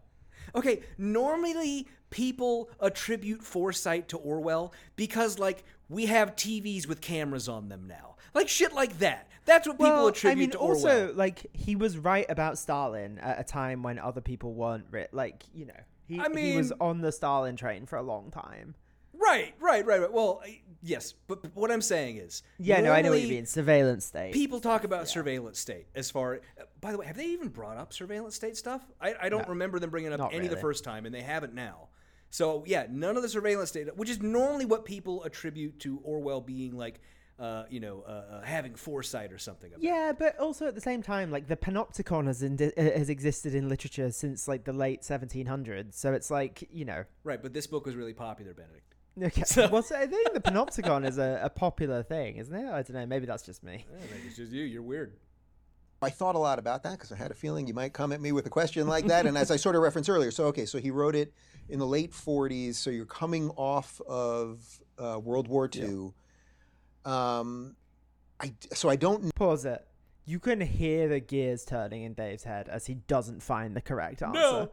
Okay, normally people attribute foresight to Orwell because, like, we have TVs with cameras on them now. Like, shit like that. That's what people attribute. well, attribute I mean, to also like he was right about Stalin at a time when other people weren't. Ri- like you know, he I mean, he was on the Stalin train for a long time. Right, right, right, right. Well, I- yes, but, but what I'm saying is. Yeah, no, I know what you mean. Surveillance state. People talk about surveillance state as far. uh, By the way, have they even brought up surveillance state stuff? I, I don't remember them bringing up any the first time, and they haven't now. So yeah, none of the surveillance state, which is normally what people attribute to Orwell being like, uh, you know, uh, uh, having foresight or something. About. Yeah, but also at the same time, like the panopticon has indi- uh, has existed in literature since like the late 1700s. So it's like you know, Right, but this book was really popular, Benedict. Okay. So- well, so I think the panopticon is a, a popular thing, isn't it? I don't know. Maybe that's just me. I think it's just you. You're weird. I thought a lot about that because I had a feeling you might come at me with a question like that. and as I sort of referenced earlier, so okay, so he wrote it in the late 40s. So you're coming off of uh, World War II. Um, I so I don't Pause it. You can hear the gears turning in Dave's head as he doesn't find the correct answer. No,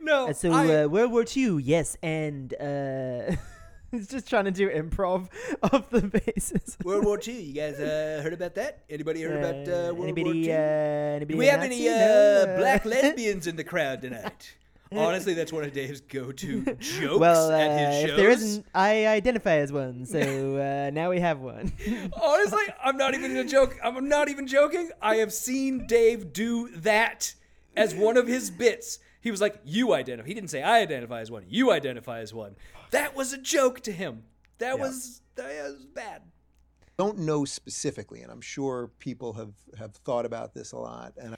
no. Uh, so I- uh, World War II, yes, and uh, he's just trying to do improv off the basis. World War II. You guys uh, heard about that? Anybody heard about uh, World anybody, War II? Uh, anybody Do we have Nazi? any uh, No, uh, black lesbians in the crowd tonight? Honestly, that's one of Dave's go-to jokes well, uh, at his shows. if there isn't, I identify as one. So uh, now we have one. Honestly, I'm not even gonna joke. I'm not even joking. I have seen Dave do that as one of his bits. He was like, "You identify." He didn't say, "I identify as one." You identify as one. That was a joke to him. That was that was bad. don't know specifically, and I'm sure people have have thought about this a lot. And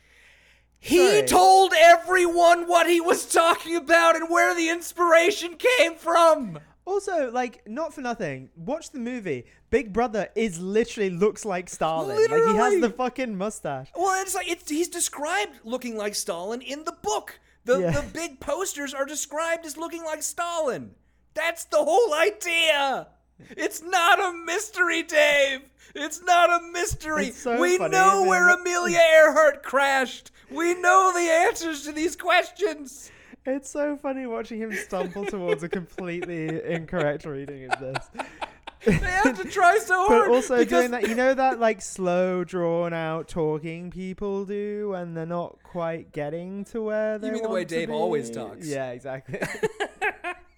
He Sorry. told everyone what he was talking about and where the inspiration came from. Also, like, not for nothing, watch the movie. Big Brother is literally looks like Stalin. Like, he has the fucking mustache. Well, it's like it's he's described looking like Stalin in the book. The Yeah. the big posters are described as looking like Stalin. That's the whole idea. It's not a mystery, Dave. It's not a mystery. So we funny, know where it? Amelia Earhart crashed. We know the answers to these questions. It's so funny watching him stumble towards a completely incorrect reading of this. They have to try so hard. But also because doing that, you know that like slow, drawn out talking people do when they're not quite getting to where they You mean the way Dave always talks. Yeah, exactly.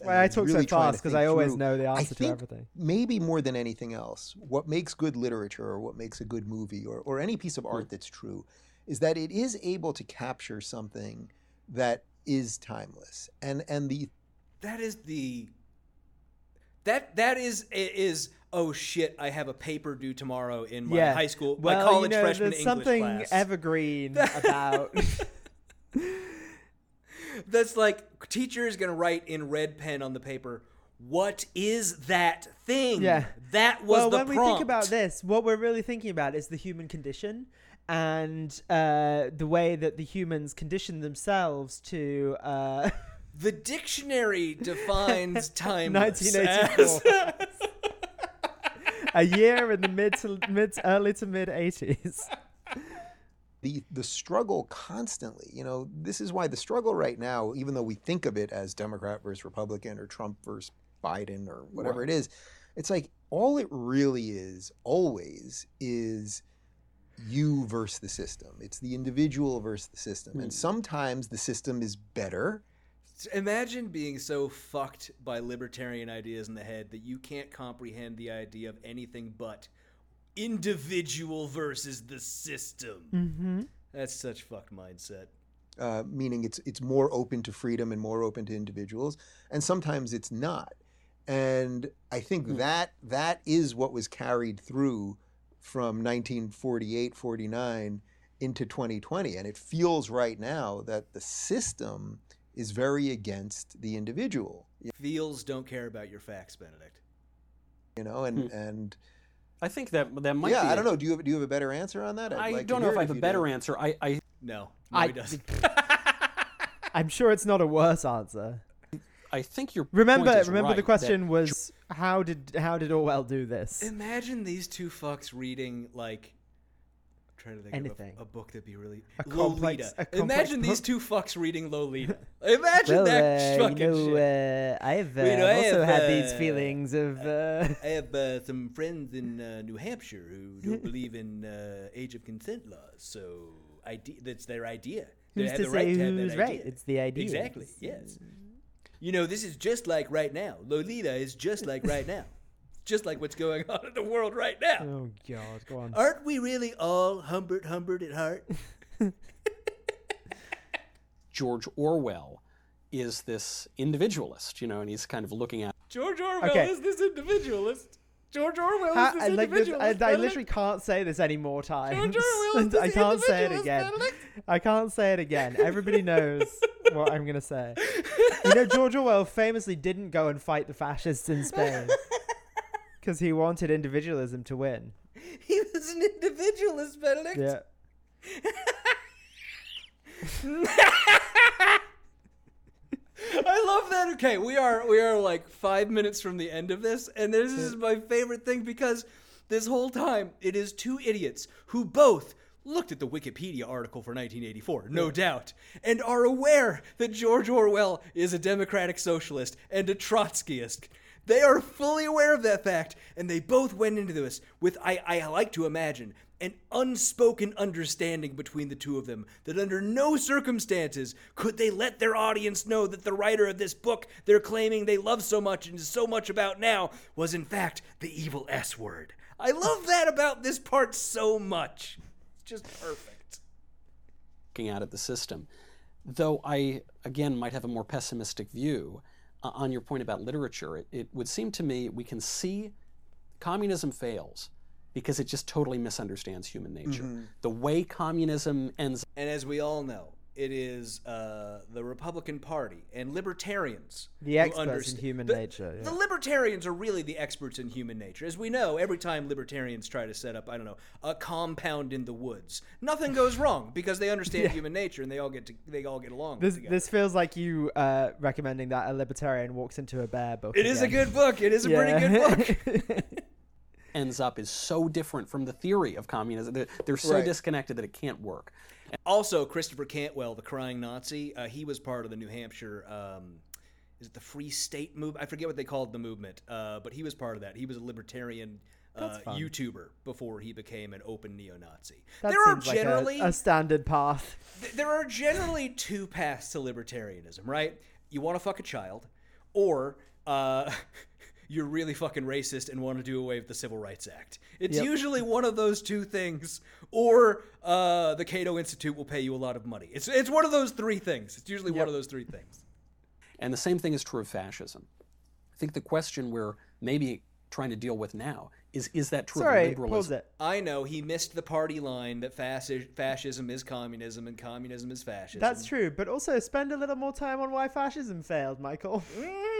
and Why I I'm talk so really trying to fast because I always through- know the I answer to everything. Maybe more than anything else, what makes good literature or what makes a good movie or, or any piece of hmm. art that's true is that it is able to capture something that is timeless. And and the that is the that that is is oh shit i have a paper due tomorrow in my yeah, high school well, my college you know, freshman there's english something class evergreen about. that's like teacher is going to write in red pen on the paper what is that thing Yeah. that was well, the when we think about this, what we're really thinking about is the human condition and uh, the way that the humans condition themselves to. Uh, the dictionary defines time. 1984. as- a year in the mid to mid early to mid 80s. The the struggle constantly you know this is why the struggle right now even though we think of it as democrat versus republican or trump versus biden or whatever it is it's like all it really is always is you versus the system. It's the individual versus the system. And hmm. sometimes the system is better. Imagine being so fucked by libertarian ideas in the head that you can't comprehend the idea of anything but individual versus the system. Mm-hmm. That's such fucked mindset. uh, meaning it's it's more open to freedom and more open to individuals, and sometimes it's not. And I think that that is what was carried through from 1948, 49 into 2020, and it feels right now that the system is very against the individual. Feels don't care about your facts, Benedict. You know, and and I think that that might yeah, be. I a- don't know. Do you have do you have a better answer on that? I'd I like don't know if I have a better do. answer. I, I No, no, I- he doesn't. I'm sure it's not a worse answer. I think your Remember, point is remember the right, that question was how did how did Orwell do this? Imagine these two fucks reading like. Trying to think Anything. of a, a book that'd be really A complex- Lolita. a complex Imagine these two fucks reading Lolita. Imagine well, that uh, fucking you know, shit. uh, I've uh, Wait, I also have, had these uh, feelings of. Uh, I have uh, some friends in uh, New Hampshire who don't believe in uh, age of consent laws, so ide- that's their idea. They Who's have to the right say to have that who's right? idea. It's the idea. Exactly. Yes. You know, this is just like right now. Lolita is just like right now. Just like what's going on in the world right now. oh God, go on. Aren't we really all Humbert Humbert at heart? George Orwell is this individualist, you know, and he's kind of looking at George Orwell Okay. is this individualist. George Orwell Ha- is this I, like this, I, individualist. I literally can't say this any more times. George Orwell is I can't say it again. Benedict. I can't say it again. Everybody knows what I'm gonna say. You know, George Orwell famously didn't go and fight the fascists in Spain because he wanted individualism to win. He was an individualist, Benedict. Yeah. I love that. Okay, we are we are like five minutes from the end of this, and this is my favorite thing because this whole time it is two idiots who both looked at the Wikipedia article for 1984, no doubt, and are aware that George Orwell is a democratic socialist and a Trotskyist. They are fully aware of that fact, and they both went into this with, I, I like to imagine, an unspoken understanding between the two of them that under no circumstances could they let their audience know that the writer of this book they're claiming they love so much and is so much about now was in fact the evil S word. I love that about this part so much. It's just perfect. looking out at the system. Though I, again, might have a more pessimistic view uh, on your point about literature, it, it would seem to me we can see communism fails because it just totally misunderstands human nature. The way communism ends And as we all know, it is uh, the Republican Party and libertarians. The experts in human the- nature, yeah. The libertarians are really the experts in human nature. As we know, every time libertarians try to set up, I don't know, a compound in the woods, nothing goes wrong because they understand human nature and they all get to they all get along This this feels like you uh, recommending that a libertarian walks into a bear book. it is a good book. It is a pretty good book. ends up is so different from the theory of communism. They're, they're so Right. disconnected that it can't work. Also, Christopher Cantwell, the crying Nazi, uh, he was part of the New Hampshire. Um, is it the Free State movement? I forget what they called the movement, uh, but he was part of that. He was a libertarian uh, YouTuber before he became an open neo-Nazi. That there are seems like a- generally a, standard path. th- there are generally two paths to libertarianism, right? You want to fuck a child, or uh, you're really fucking racist and want to do away with the Civil Rights Act. It's Yep. usually one of those two things, or uh, the Cato Institute will pay you a lot of money. It's it's one of those three things. It's usually one of those three things. And the same thing is true of fascism. I think the question we're maybe trying to deal with now is is that true Sorry, of liberalism? it. I know he missed the party line that fasci- fascism is communism and communism is fascism. That's true, but also spend a little more time on why fascism failed, Michael.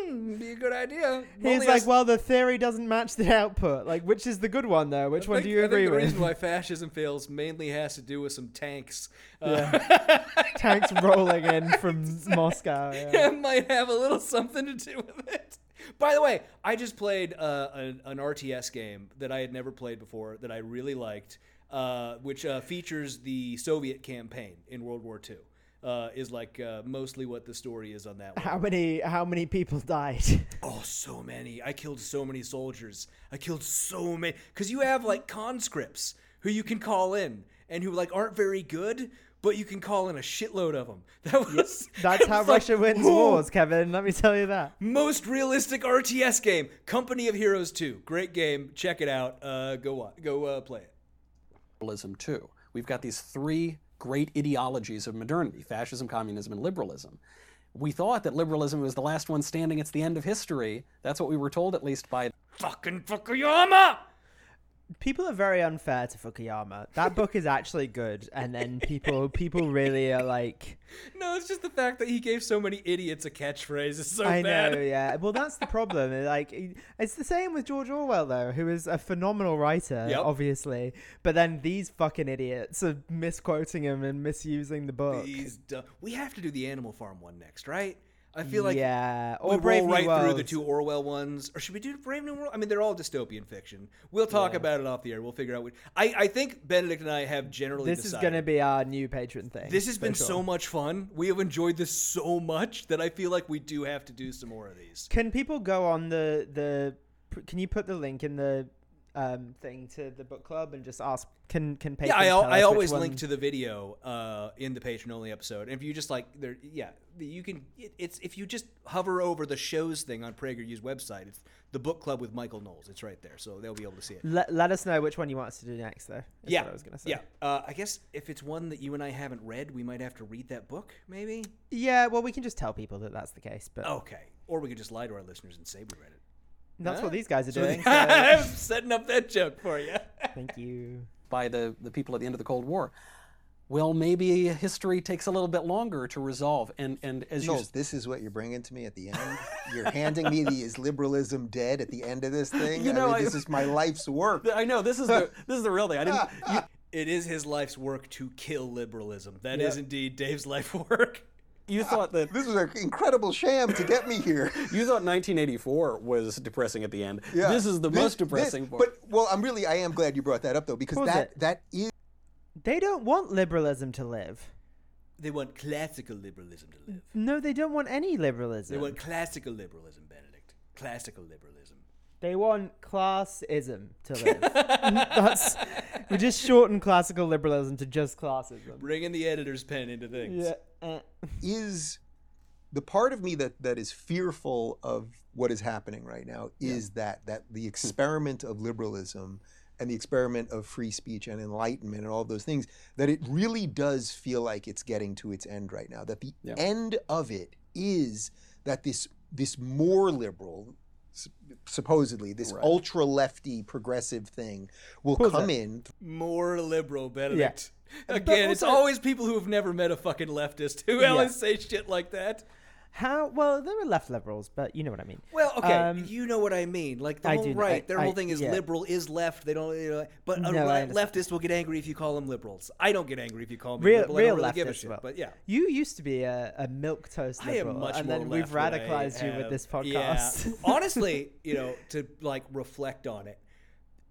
Mm, be a good idea. He's like, well, the theory doesn't match the output. Like, which is the good one, though? Which I one think- do you I think the with? reason why fascism fails mainly has to do with some tanks. Uh, Tanks rolling in from Moscow. Yeah. it might have a little something to do with it. By the way, I just played uh, an, an RTS game that I had never played before that I really liked, uh, which uh, features the Soviet campaign in World War II. Uh, is like uh, mostly what the story is on that one. How many? How many people died? Oh, so many. I killed so many soldiers. I killed so many. Because you have like conscripts who you can call in and who like aren't very good, but you can call in a shitload of them. That was That's it how like, Russia wins whoa, wars, Kevin. Let me tell you that. Most realistic RTS game, Company of Heroes 2. Great game. Check it out. Uh, go wa- go uh, play it. liberalism too. We've got these three great ideologies of modernity fascism, communism, and liberalism. We thought that liberalism was the last one standing, it's the end of history. That's what we were told, at least by Fucking Fukuyama. People are very unfair to Fukuyama. That book is actually good, and then people people really are like, No, it's just the fact that he gave so many idiots a catchphrase is so I bad. know, yeah. Well, that's the problem. Like, it's the same with George Orwell, though, who is a phenomenal writer, Yep. obviously. But then these fucking idiots are misquoting him and misusing the book. These we have to do the Animal Farm one next, right? I feel like yeah, we or Brave roll New right through the two Orwell ones, or should we do Brave New World? I mean, they're all dystopian fiction. We'll talk Yeah. about it off the air. We'll figure out. What, I I think Benedict and I have generally. This is going to be our new patron thing. This has been sure. so much fun. We have enjoyed this so much that I feel like we do have to do some more of these. Can people go on the the? Can you put the link in the um thing to the book club and just ask? Can can patrons Yeah, I, al- I always link to the video uh, in the patron only episode. And if you just like, there, yeah, you can. It, it's if you just hover over the shows thing on PragerU's website. It's the book club with Michael Knowles. It's right there, so they'll be able to see it. Let, let us know which one you want us to do next, though. yeah, what I was gonna say. yeah. Uh, I guess if it's one that you and I haven't read, we might have to read that book, maybe. Yeah, well, we can just tell people that that's the case, but Okay, or we could just lie to our listeners and say we read it. That's Huh? what these guys are doing. so I'm setting up that joke for you. thank you. by the, the people at the end of the Cold War. Well, maybe history takes a little bit longer to resolve. And, and as you Knowles, this is what you're bringing to me at the end. You're handing me the is liberalism dead at the end of this thing. You I know, mean, I- this is my life's work. I know this is the this is the real thing. I didn't. You, It is his life's work to kill liberalism. That Yeah. is indeed Dave's life work. You thought that This was an incredible sham to get me here. you thought 1984 was depressing at the end. Yeah. This is the This- most this- depressing part. But well, I'm really I am glad you brought that up though because that it? that is They don't want liberalism to live. They want classical liberalism to live. No, they don't want any liberalism. They want classical liberalism, Benedict. Classical liberalism. They want classism to live. That's we just shorten classical liberalism to just classism. Bringing the editor's pen into things. Yeah. eh. is the part of me that that is fearful of what is happening right now is that that the experiment of liberalism and the experiment of free speech and enlightenment and all those things that it really does feel like it's getting to its end right now that the Yeah. end of it is that this this more liberal s- supposedly this Right. ultra lefty progressive thing will Who's come that? in More liberal, Benedict. But Again, it's also- always people who have never met a fucking leftist who Yeah. always say shit like that. How well there are left liberals, but you know what I mean. Well, okay, Um, you know what I mean. Like the I whole do- right, I- their I- whole thing is yeah. liberal is left. They don't, you know, but a No, le- leftist will get angry if you call them liberals. I don't get angry if you call me Real, liberal. I real don't really give a shit. well. But yeah, you used to be a, a milk toast liberal, and then we've radicalized you with this Yeah. podcast. Honestly, you know, to like reflect on it,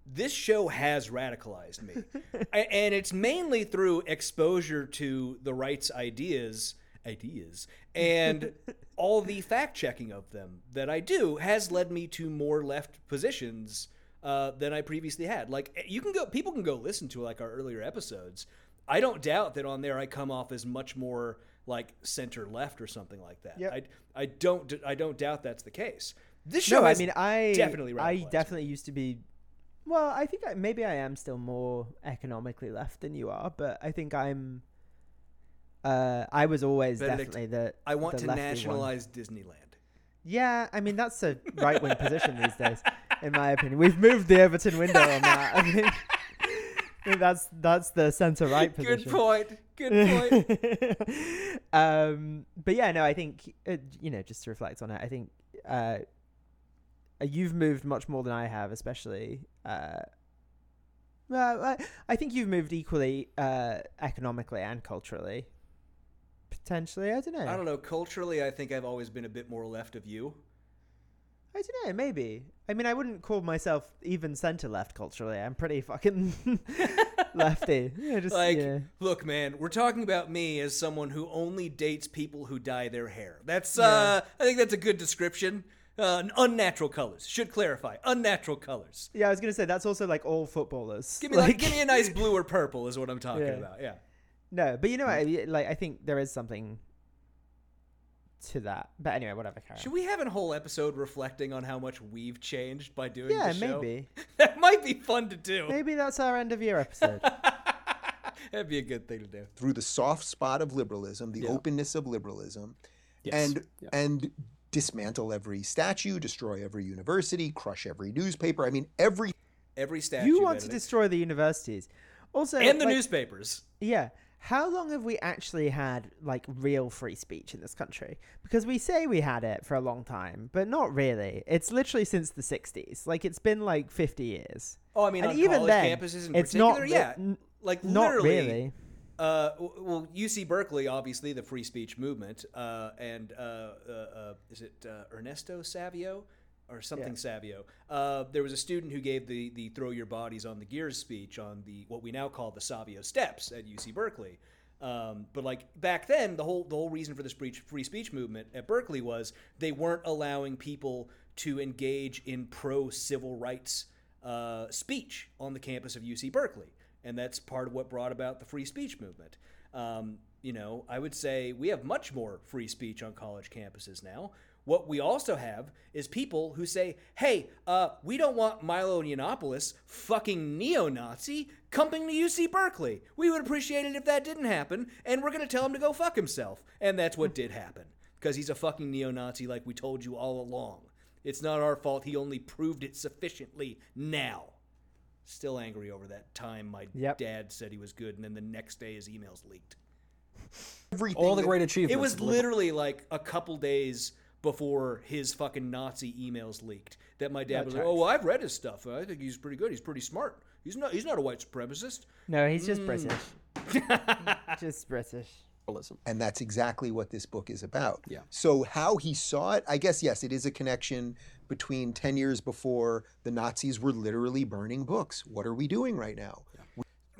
this show has radicalized me, and it's mainly through exposure to the right's ideas, ideas, and all the fact checking of them that I do has led me to more left positions uh, than I previously had. Like you can go, people can go listen to like our earlier episodes. I don't doubt that on there I come off as much more like center left or something like that. Yep. I, I don't I don't doubt that's the case. This show no, I mean I definitely I definitely used to be. Well, I think I, maybe I am still more economically left than you are, but I think I'm. Uh, I was always Benedict, definitely the. I want the to lefty one. nationalize Disneyland. Yeah, I mean that's a right wing position these days, in my opinion. We've moved the Overton window on that. I think that's that's the centre right position. Good point. Good point. um, but yeah, no, I think uh, you know, just to reflect on it, I think uh, uh, you've moved much more than I have, especially. Uh, well, I, I think you've moved equally uh, economically and culturally. Potentially, I don't know. I don't know. Culturally, I think I've always been a bit more left of you. I don't know. Maybe. I mean, I wouldn't call myself even centre left culturally. I'm pretty fucking lefty. Yeah, just Like, yeah. look, man, we're talking about me as someone who only dates people who dye their hair. That's, uh, I think that's a good description. Uh, unnatural colors. Should clarify. Unnatural colors. Yeah, I was gonna say that's also like all footballers. Give me like, give me a nice blue or purple is what I'm talking Yeah. about. Yeah. No, but you know what? Mm. I- Like, I think there is something to that. But anyway, whatever. Carry Should we have a whole episode reflecting on how much we've changed by doing Yeah, the show? maybe. that might be fun to do. Maybe that's our end of year episode. That'd be a good thing to do. through the soft spot of liberalism, the Yeah. openness of liberalism, Yes. and Yeah. and dismantle every statue, destroy every university, crush every newspaper. I mean, every Every statue. you want to Benedict. destroy the universities, also, and the like, newspapers. Yeah. How long have we actually had like real free speech in this country? Because we say we had it for a long time, but not really. It's literally since the 60s. Like it's been like 50 years. Oh, I mean, and on even college then, campuses in it's particular, not yeah. n- Like Not literally, really. Uh, well, UC Berkeley, obviously, the free speech movement, uh, and uh, uh, uh, is it uh, Ernesto Savio or something Savio? Uh, there was a student who gave the the "Throw Your Bodies on the Gears" speech on the what we now call the Savio Steps at UC Berkeley. Um, but like back then, the whole the whole reason for this free, free speech movement at Berkeley was they weren't allowing people to engage in pro civil rights uh, speech on the campus of UC Berkeley, and that's part of what brought about the free speech movement. Um, you know, I would say we have much more free speech on college campuses now. What we also have is people who say, "Hey, uh, we don't want Milo Yiannopoulos, fucking neo-Nazi, coming to UC Berkeley. We would appreciate it if that didn't happen, and we're going to tell him to go fuck himself." And that's what did happen because he's a fucking neo-Nazi, like we told you all along. It's not our fault. He only proved it sufficiently now. Still angry over that time my Yep. dad said he was good, and then the next day his emails leaked. Everything All the great achievements. It was literally like a couple days before his fucking Nazi emails leaked that my dad That was like, "Oh, well, I've read his stuff. I think he's pretty good. He's pretty smart. He's not. He's not a white supremacist." No, he's just hmm. British. just British. liberalism. and that's exactly what this book is about. Yeah. So how he saw it, I guess yes, it is a connection between 10 years before the Nazis were literally burning books. What are we doing right now?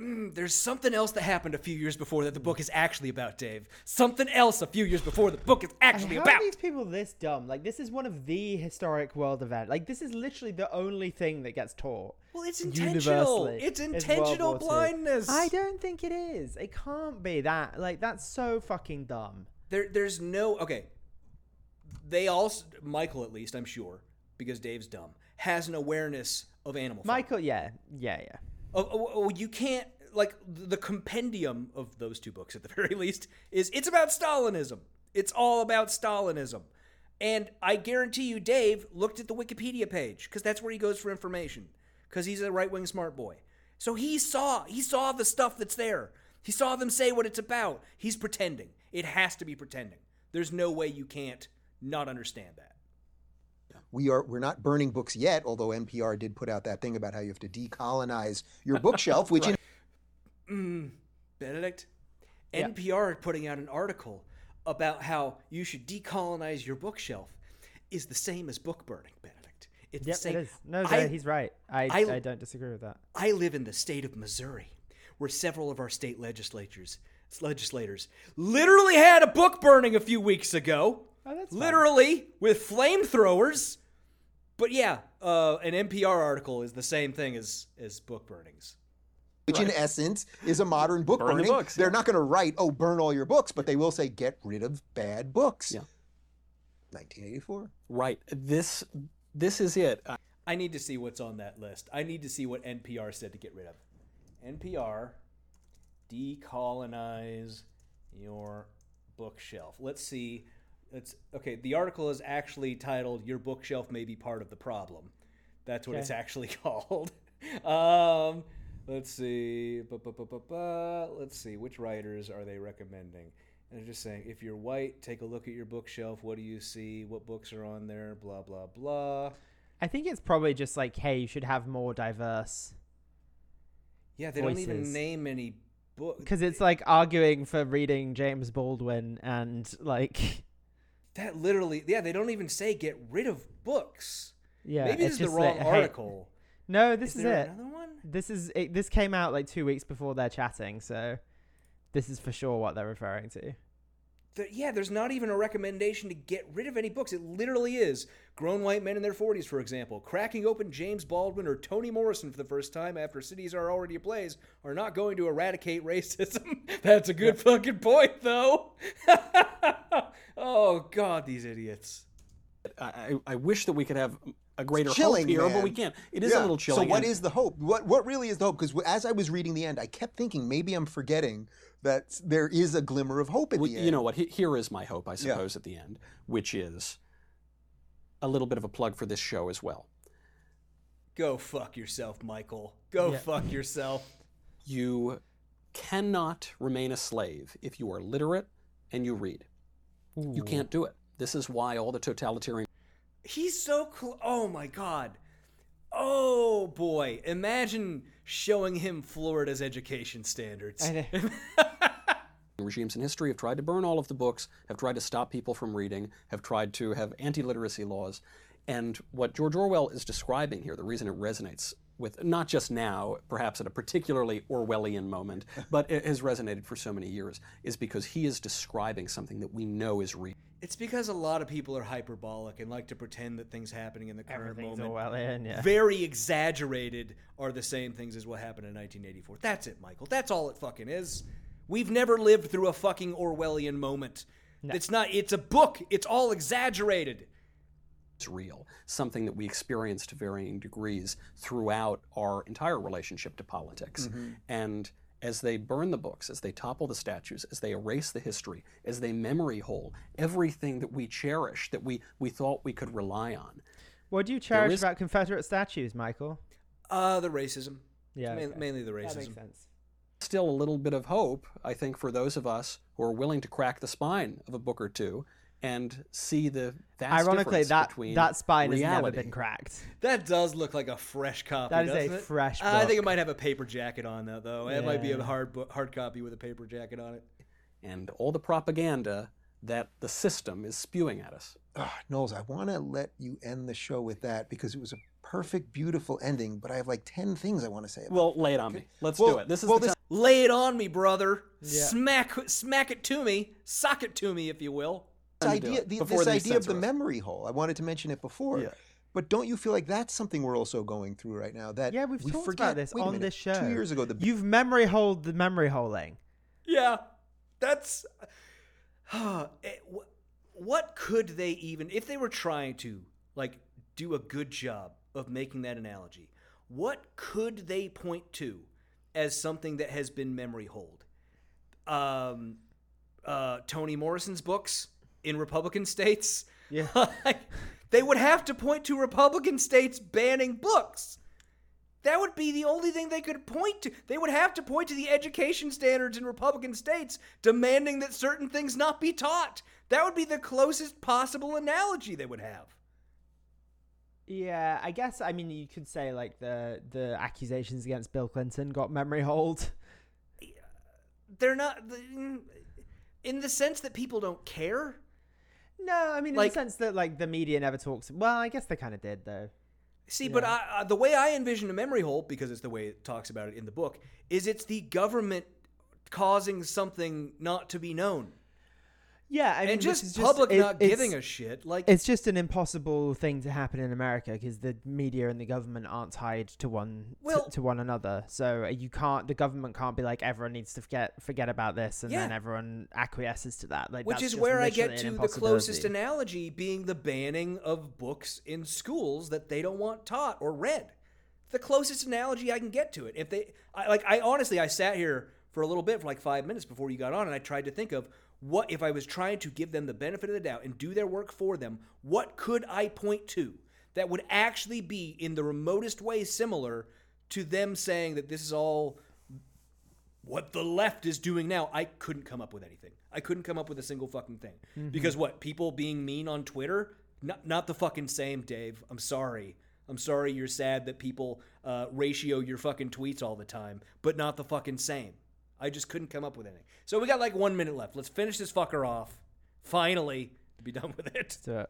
Mm, There's something else that happened a few years before that the book is actually about, Dave. Something else a few years before the book is actually How about. are these people this dumb? Like, this is one of the historic world event. Like, this is literally the only thing that gets taught. Well, it's intentional. It's intentional blindness. I don't think it is. It can't be that. Like, that's so fucking dumb. There, there's no okay. They also, Michael at least, I'm sure, because Dave's dumb, has an awareness of animal. Michael, yeah, yeah, yeah. Oh, oh, oh, you can't like the compendium of those two books at the very least is it's about Stalinism. It's all about Stalinism. And I guarantee you Dave looked at the Wikipedia page cuz that's where he goes for information cuz he's a right-wing smart boy. So he saw he saw the stuff that's there. He saw them say what it's about. He's pretending. It has to be pretending. There's no way you can't not understand that. We are we're not burning books yet, although NPR did put out that thing about how you have to decolonize your bookshelf, which in Mm, Benedict, NPR is putting out an article about how you should decolonize your bookshelf is the same as book burning, Benedict. It's Yep, the same. it is. No, I- no, he's right. I, I- I, don't disagree with that. I live in the state of Missouri, where several of our state legislatures legislators literally had a book burning a few weeks ago. Oh, that's fine. literally with flamethrowers. But yeah, uh, an NPR article is the same thing as as book burnings. which in essence is a modern book Burn the burning. books, They're not going to write, "Oh, burn all your books," but they will say, "Get rid of bad books." Yeah. 1984. Right. This this is it. Uh, I need to see what's on that list. I need to see what NPR said to get rid of. NPR, decolonize your bookshelf. Let's see. It's okay. The article is actually titled "Your bookshelf may be part of the problem." That's what it's actually called. um, let's see. Ba, ba, ba, ba, ba. Let's see. Which writers are they recommending? And they're just saying, if you're white, take a look at your bookshelf. What do you see? What books are on there? Blah blah blah. I think it's probably just like, hey, you should have more diverse. Yeah, they don't even name any books. Because it's like arguing for reading James Baldwin and like, That literally, yeah, they don't even say get rid of books. yeah. Maybe it's this is the wrong like, hey- article. No, this Is is, it. another one? This is it, this came out like two weeks before they're chatting, so this is for sure what they're referring to. Th- yeah, there's not even a recommendation to get rid of any books. It literally is grown white men in their 40s, for example, cracking open James Baldwin or Toni Morrison for the first time after cities are already ablaze are not going to eradicate racism. That's a good fucking point, though. oh God, these idiots. I, I I wish that we could have a greater chilling, hope here, but we can't. It is Yeah. a little chilling. So what and- is the hope? What what really is the hope? Because as I was reading the end, I kept thinking maybe I'm forgetting that there is a glimmer of hope at Well, the end. you know what? Here is my hope, I suppose, at the end, which is a little bit of a plug for this show as well. Go fuck yourself, Michael. Go Yeah. fuck yourself. You cannot remain a slave if you are literate and you read. You can't do it. This is why all the totalitarian He's so cool. Oh my god. Oh boy. Imagine showing him Florida's education standards. I know. Regimes in history have tried to burn all of the books, have tried to stop people from reading, have tried to have anti literacy laws. And what George Orwell is describing here, the reason it resonates with not just now, perhaps at a particularly Orwellian moment, but it has resonated for so many years, is because he is describing something that we know is real. It's because a lot of people are hyperbolic and like to pretend that things happening in the current Everything's moment, Orwellian, yeah. very exaggerated, are the same things as what happened in 1984. That's it, Michael. That's all it fucking is. We've never lived through a fucking Orwellian moment. It's not. It's a book. It's all exaggerated. It's real, something that we experience to varying degrees throughout our entire relationship to politics. Mm-hmm. And as they burn the books, as they topple the statues, as they erase the history, as they memory hole everything that we cherish, that we, we thought we could rely on. What do you cherish is- about Confederate statues, Michael? Uh, the racism. Yeah, Ma- okay. mainly the racism. That makes racism. sense. Still a little bit of hope, I think, for those of us who are willing to crack the spine of a book or two and see the vast Ironically, difference that between that spine has never been cracked. That does look like a fresh copy. That is a it? fresh I think it might have a paper jacket on that though. It might be a hard hard copy with a paper jacket on it. and all the propaganda that the system is spewing at us. Knowles, I want to let you end the show with that because it was a perfect, beautiful ending, but I have like 10 things I want to say about Well, lay it on me. Let's Well- do it. This is well, the this- time. Lay it on me, brother. Yeah. Smack, smack it to me. Sock it to me, if you will. This time to do idea, the, this they idea of the us. memory hole. I wanted to mention it before. Yeah. But don't you feel like that's something we're also going through right now? That Yeah, we've we talked forget, about this wait on minute, this show. Two years ago, the You've memory holed the memory holing. Yeah, that's. Wh- what could they even, if they were trying to like do a good job of making that analogy? What could they point to as something that has been memory holed? Um, uh, Toni Morrison's books in Republican states. Yeah. Like, they would have to point to Republican states banning books. That would be the only thing they could point to. They would have to point to the education standards in Republican states demanding that certain things not be taught. That would be the closest possible analogy they would have. Yeah, I guess. I mean, you could say like the the accusations against Bill Clinton got memory holed. They're not in the sense that people don't care. No, I mean in Like- the sense that like the media never talks. Well, I guess they kind of did though. See, but I, I, the way I envision a memory hole, because it's the way it talks about it in the book, is it's the government causing something not to be known. Yeah, I mean, and which just public it- not giving a shit. Like, It's just an impossible thing to happen in America because the media and the government aren't tied to one Well- to, to one another. So uh, you can't. The government can't be like everyone needs to forget forget about this, and then everyone acquiesces to that. Like which is where I get to the closest analogy being the banning of books in schools that they don't want taught or read. The closest analogy I can get to it. If they, I, like, I honestly, I sat here for a little bit, for like five minutes before you got on, and I tried to think of what if I was trying to give them the benefit of the doubt and do their work for them. What could I point to that would actually be in the remotest way similar to them saying that this is all what the left is doing now, I couldn't come up with anything. I couldn't come up with a single fucking thing. Mm-hmm. Because what? People being mean on Twitter? Not, not the fucking same, Dave. I'm sorry. I'm sorry you're sad that people uh, ratio your fucking tweets all the time, but not the fucking same. I just couldn't come up with anything. So we got like one minute left. Let's finish this fucker off. Finally, to be done with it. So,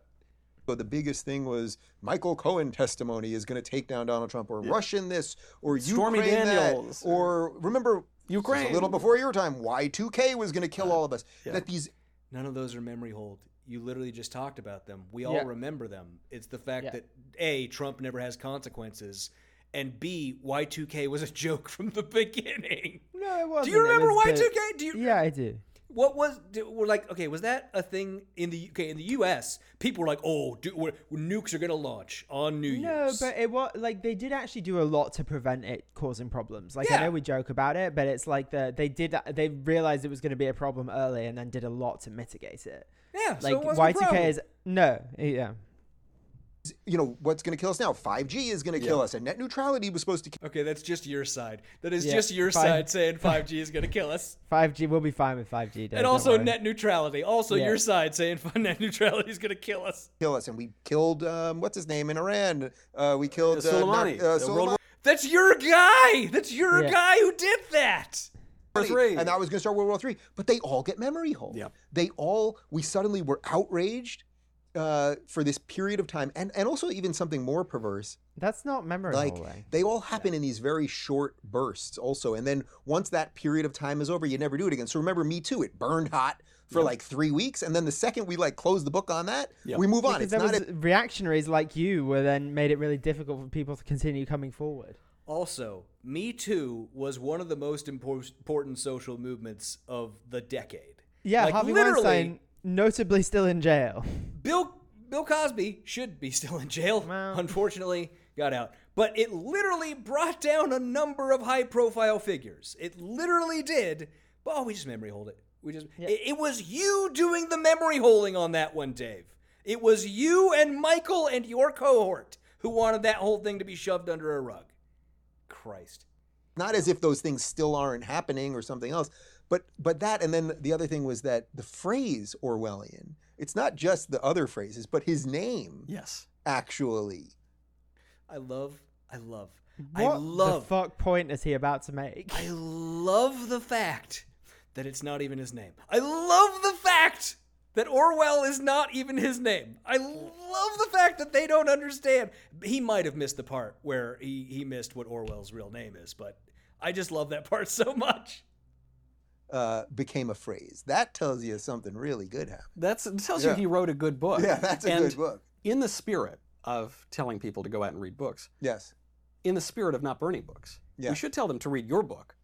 So the biggest thing was Michael Cohen testimony is going to take down Donald Trump, or Russian this, or Stormy Ukraine Daniels, that, or remember Ukraine. a little before your time, Y2K was going to kill all of us. That these None of those are memory holed. You literally just talked about them. We all Yeah. remember them. It's the fact Yeah. that A, Trump never has consequences, and B, Y2K was a joke from the beginning. No, it wasn't. Do you remember was the- Y2K? Do you Yeah, I do. What was were like okay, was that a thing in the okay, in the US? People were like, "Oh, do, we're, nukes are going to launch on New No, Year's." No, but it was like they did actually do a lot to prevent it causing problems. Like I know we joke about it, but it's like the they did they realized it was going to be a problem early and then did a lot to mitigate it. yeah, Like a Y two. K is no, yeah. You know what's going to kill us now? 5G is going to kill us, and net neutrality was supposed to. kill Okay, that's just your side. That is Yeah, just your five- side saying 5G is going to kill us. Five G we'll be fine with five G. and also net neutrality. Also Yeah. your side saying net neutrality is going to kill us. kill us, and we killed um, what's his name in Iran. Uh, we killed uh, Soleimani, Nar- uh, Soleimani. That's your guy. That's your Yeah. guy who did that. Three. and that was going to start World War Three. But they all get memory holed. Yep. They all we suddenly were outraged uh, for this period of time, and and also even something more perverse. That's not memory Like holding. they all happen in these very short bursts, also, and then once that period of time is over, you never do it again. So remember, Me Too, it burned hot for like three weeks, and then the second we like close the book on that, Yep. we move on. Because It's not. a- reactionaries like you were then made it really difficult for people to continue coming forward. Also, Me Too was one of the most impor- important social movements of the decade. Yeah, Like, Harvey literally, Weinstein, notably still in jail. Bill Bill Cosby should be still in jail. Well. Unfortunately, got out. But it literally brought down a number of high-profile figures. It literally did. But oh, we just memory holed it. We just. It, it was you doing the memory holding on that one, Dave. It was you and Michael and your cohort who wanted that whole thing to be shoved under a rug. Christ. not as if those things still aren't happening or something else but but that and then the other thing was that the phrase orwellian it's not just the other phrases but his name Yes. actually I love. I love. I What love. the fuck point is he about to make? I love the fact that it's not even his name. I love the fact that Orwell is not even his name. I love the fact that they don't understand. He might have missed the part where he, he missed what Orwell's real name is, but I just love that part so much. Uh, became a phrase that tells you something really good happened That's it tells Yeah. you he wrote a good book. yeah that's a and good book In the spirit of telling people to go out and read books, yes in the spirit of not burning books, Yeah. we should tell them to read your book.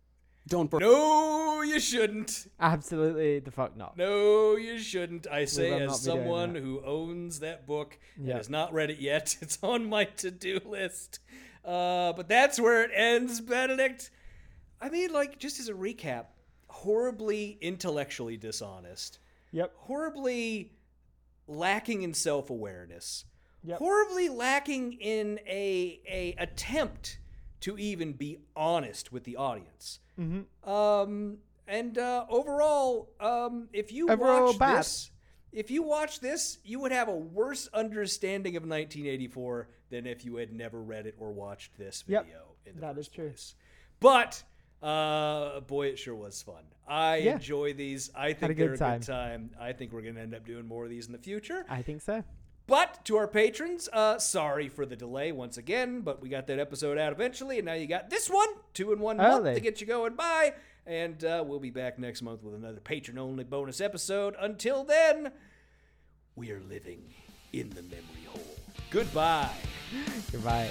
Don't burn. No, you shouldn't. Absolutely the fuck not. No, you shouldn't. I say will as not be doing someone who owns that book and Yeah. has not read it yet. It's on my to-do list. Uh, but that's where it ends, Benedict. I mean, like, just as a recap, horribly intellectually dishonest, Yep. horribly lacking in self-awareness, Yep. horribly lacking in a a attempt to even be honest with the audience. Mm-hmm. Um, and uh, overall, um, if you Overall watch bad. this, if you watch this, you would have a worse understanding of 1984 than if you had never read it or watched this Yep, video. in the that is true. place. But uh, boy, it sure was fun. I Yeah. enjoy these. I a think good they're a good time. I think we're gonna end up doing more of these in the future. I think so. But to our patrons, uh, sorry for the delay once again, but we got that episode out eventually, and now you got this one, two in one month to get you going by. And uh, we'll be back next month with another patron only bonus episode. Until then, we are living in the memory hole. Goodbye. Goodbye.